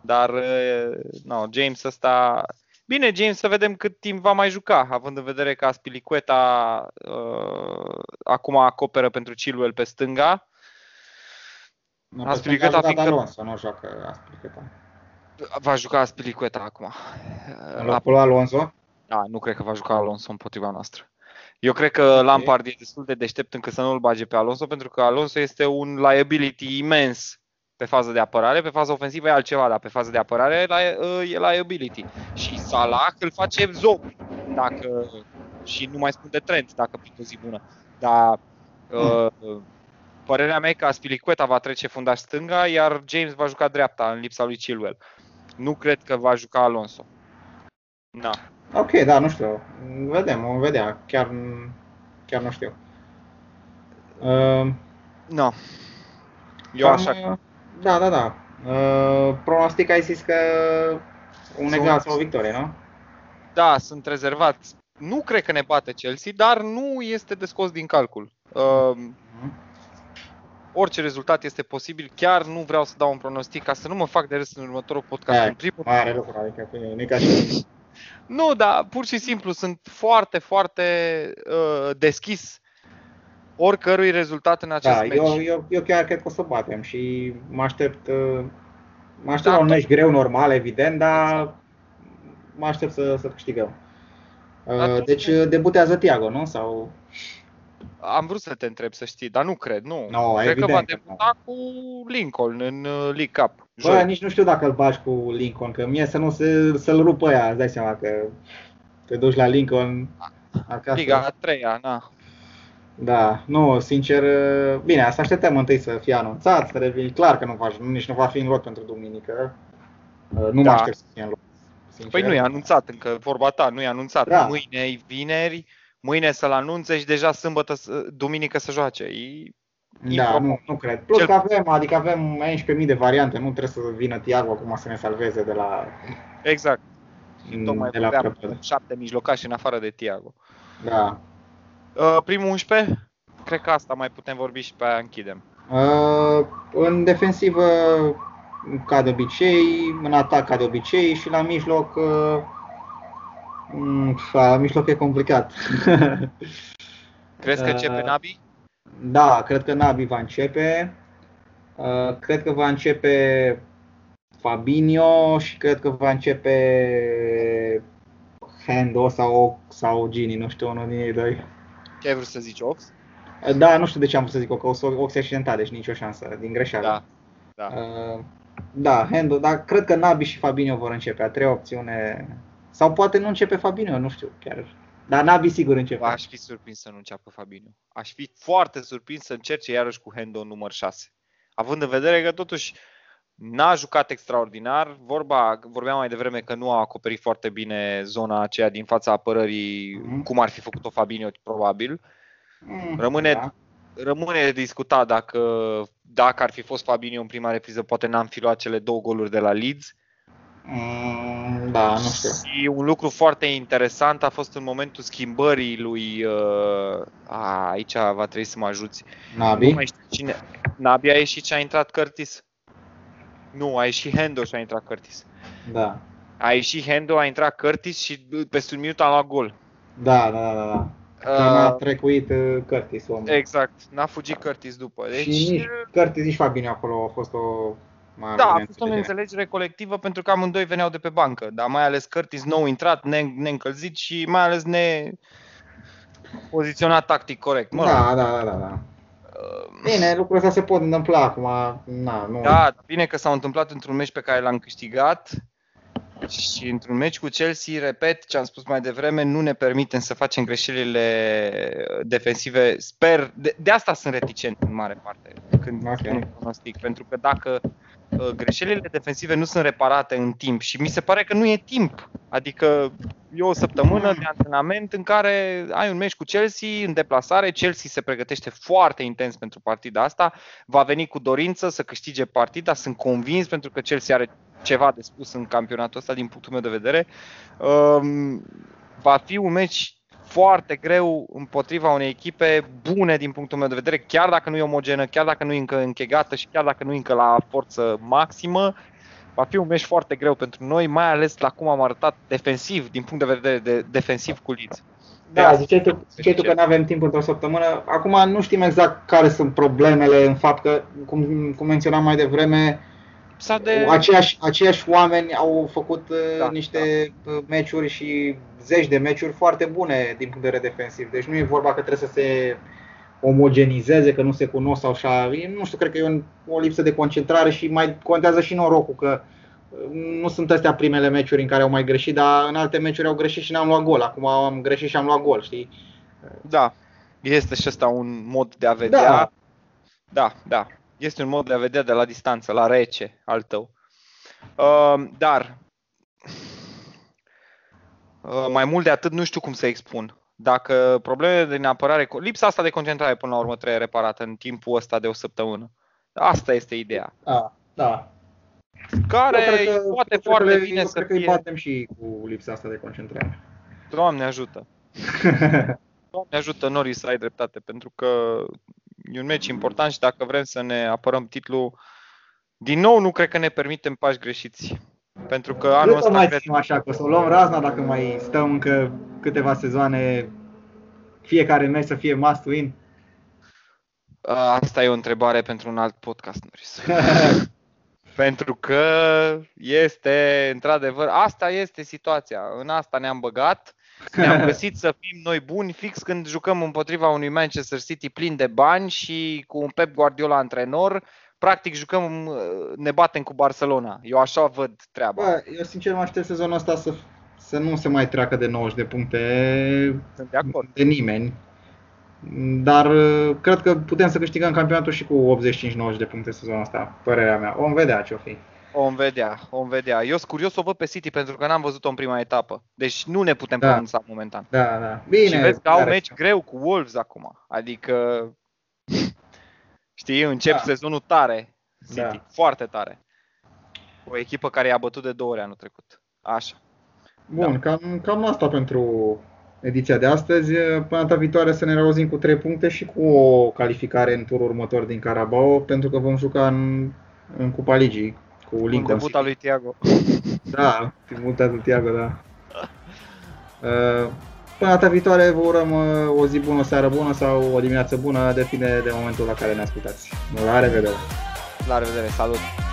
Dar, uh, no, James ăsta Bine, James, să vedem cât timp va mai juca, având în vedere că Aspilicueta uh, acum acoperă pentru Chilwell pe stânga. Nu, Aspilicueta fiindcă... Alonso, nu joacă Aspilicueta. Va juca Aspilicueta acum. În locul Alonso? Da, nu cred că va juca Alonso împotriva noastră. Eu cred că okay. Lampard e destul de deștept încât să nu-l bage pe Alonso, pentru că Alonso este un liability imens pe fază de apărare, pe fază ofensivă e altceva, dar pe fază de apărare e liability. Și Salah îl face zob, dacă, și nu mai spun de trend, dacă prinde o zi bună. Dar uh, părerea mea e că Aspilicueta va trece fundaș stânga, iar James va juca dreapta în lipsa lui Chilwell. Nu cred că va juca Alonso. Da. Ok, da, nu știu. Vedem, vom vedea. Chiar, chiar nu știu. Uh, no. Eu cam, așa. Da, da, da. Uh, pronostic ai zis că un egal sau o victorie, nu? Da, sunt rezervat. Nu cred că ne bate Chelsea, dar nu este de scos din calcul. Uh, orice rezultat este posibil. Chiar nu vreau să dau un pronostic ca să nu mă fac de râs în următorul podcast. Da, în primul mare lucru, adică nu ca și... Nu, dar pur și simplu sunt foarte, foarte uh, deschis oricărui rezultat în acest da, meci. Eu, eu, eu chiar cred că o să batem și mă aștept, uh, mă aștept da, la un meci greu, normal, evident, dar mă aștept să, să câștigăm. Uh, deci debutează Tiago, nu? Sau... Am vrut să te întreb să știi, dar nu cred, nu. No, cred că va debuta cu Lincoln în uh, League Cup. Bă, nici nu știu dacă îl bagi cu Lincoln, că mie să nu se, să-l rupă ea, îți dai seama că te duci la Lincoln acasă. Liga a treia, na. Da, nu, sincer, bine, să așteptăm întâi să fie anunțat, să revin clar că nu va, nici nu va fi în lot pentru duminică. Uh, nu da. mă aștept să fie în lot. Sincer. Păi nu e anunțat încă, vorba ta, nu e anunțat. Da. Mâine e vineri, mâine să-l anunțe și deja sâmbătă, duminică să joace. E da, nu, nu cred. Plus Cel... că avem, adică avem 11.000 de variante, nu trebuie să vină Tiago acum să ne salveze de la... Exact. Și tocmai de la șapte mijlocași în afară de Tiago. Da. Uh, primul 11? Cred că asta mai putem vorbi și pe aia închidem. Uh, în defensivă, ca de obicei, în atac ca de obicei și la mijloc, uh, mm, la mijloc e complicat. Crezi că începe Nabi? Da, cred că Nabi va începe. Cred că va începe Fabinho și cred că va începe Hendo sau, sau Gini, nu știu, unul din ei doi. Ce ai vrut să zici, Ox? Da, nu știu de ce am vrut să zic Ox, Ox e accidentat, deci nicio șansă, din greșeală. Da, da. Uh, da, Hendo, dar cred că Nabi și Fabinho vor începe, a treia opțiune. Sau poate nu începe Fabinho, nu știu chiar. Dar Nabi sigur începe. Aș fi surprins să nu înceapă Fabinho. Aș fi foarte surprins să încerce iarăși cu Hendo număr 6. Având în vedere că totuși N-a jucat extraordinar. Vorba, vorbeam mai devreme că nu a acoperit foarte bine zona aceea din fața apărării, mm-hmm. cum ar fi făcut-o Fabinho, probabil. Mm, rămâne, da. rămâne de discutat dacă, dacă ar fi fost Fabinho în prima repriză, poate n-am fi luat cele două goluri de la Leeds. Mm, da, nu știu. Și un lucru foarte interesant a fost în momentul schimbării lui... Uh, a, aici va trebui să mă ajuți. Nabi? Nu mai știu cine. Nabi a ieșit și a intrat Curtis. Nu, a ieșit Hendo și a intrat Curtis. Da. A ieșit Hendo, a intrat Curtis și peste un minut a luat gol. Da, da, da, da. Uh, a trecuit uh, Curtis omul. Exact, n-a fugit Curtis după. Deci, și nici Curtis, nici Fabinho acolo a fost o mare Da, a fost o înțelegere colectivă pentru că amândoi veneau de pe bancă, dar mai ales Curtis nou intrat, ne- neîncălzit și mai ales ne poziționat tactic corect. Mă da, da, da, da, da. Bine, lucrurile astea se pot întâmpla acum. Na, nu. Da, bine că s-au întâmplat într-un meci pe care l-am câștigat și într-un meci cu Chelsea, repet ce am spus mai devreme, nu ne permitem să facem greșelile defensive. Sper, de, de asta sunt reticent în mare parte când okay. spun un pronostic, pentru că dacă uh, greșelile defensive nu sunt reparate în timp și mi se pare că nu e timp. Adică e o săptămână de antrenament în care ai un meci cu Chelsea în deplasare, Chelsea se pregătește foarte intens pentru partida asta, va veni cu dorință să câștige partida, sunt convins pentru că Chelsea are ceva de spus în campionatul ăsta din punctul meu de vedere. Um, va fi un meci foarte greu împotriva unei echipe bune din punctul meu de vedere, chiar dacă nu e omogenă, chiar dacă nu e încă închegată și chiar dacă nu e încă la forță maximă. Va fi un meci foarte greu pentru noi, mai ales la cum am arătat defensiv, din punct de vedere de defensiv cu Leeds. Da, ziceai tu, ziceai tu că nu avem timp într-o săptămână. Acum nu știm exact care sunt problemele în fapt că, cum, cum menționam mai devreme, lipsa de... Aceiași, aceiași oameni au făcut uh, da, niște da. Uh, meciuri și zeci de meciuri foarte bune din punct de vedere defensiv. Deci nu e vorba că trebuie să se omogenizeze, că nu se cunosc sau așa. Nu știu, cred că e o lipsă de concentrare și mai contează și norocul, că uh, nu sunt astea primele meciuri în care au mai greșit, dar în alte meciuri au greșit și n-am luat gol. Acum am greșit și am luat gol, știi? Da, este și ăsta un mod de a vedea. Da, da. da este un mod de a vedea de la distanță, la rece al tău. Uh, dar uh, mai mult de atât nu știu cum să expun. Dacă problemele din apărare, lipsa asta de concentrare până la urmă trebuie reparată în timpul ăsta de o săptămână. Asta este ideea. Da, da. Care că, poate foarte că bine să cred fie... că îi batem și cu lipsa asta de concentrare. Doamne ajută! Doamne ajută Norris să ai dreptate, pentru că e un meci important și dacă vrem să ne apărăm titlul, din nou nu cred că ne permitem pași greșiți. Pentru că anul ăsta mai cred... așa, că o să o luăm razna dacă mai stăm încă câteva sezoane, fiecare meci să fie must win? Asta e o întrebare pentru un alt podcast, Norris. pentru că este, într-adevăr, asta este situația. În asta ne-am băgat ne-am găsit să fim noi buni fix când jucăm împotriva unui Manchester City plin de bani și cu un Pep Guardiola antrenor. Practic jucăm, ne batem cu Barcelona. Eu așa văd treaba. Bă, eu sincer mă aștept sezonul ăsta să, să nu se mai treacă de 90 de puncte Sunt de, acord. de nimeni. Dar uh, cred că putem să câștigăm campionatul și cu 85-90 de puncte sezonul ăsta, părerea mea. Vom vedea ce o fi. Om vedea, om vedea. Eu sunt curios să o văd pe City pentru că n-am văzut-o în prima etapă. Deci nu ne putem da. pronunța momentan. Da, da. Bine. Și vezi că au meci greu cu Wolves acum. Adică, știi, încep da. sezonul tare. City, da. foarte tare. O echipă care i-a bătut de două ori anul trecut. Așa. Bun, da. cam, cam asta pentru ediția de astăzi. Până data viitoare să ne reauzim cu 3 puncte și cu o calificare în turul următor din Carabao, pentru că vom juca în, în Cupa Ligii cu Lincoln City. lui Tiago. Da, debuta lui Tiago, da. Uh, până data viitoare vă urăm uh, o zi bună, o seară bună sau o dimineață bună, depinde de momentul la care ne ascultați. La revedere! La revedere, salut!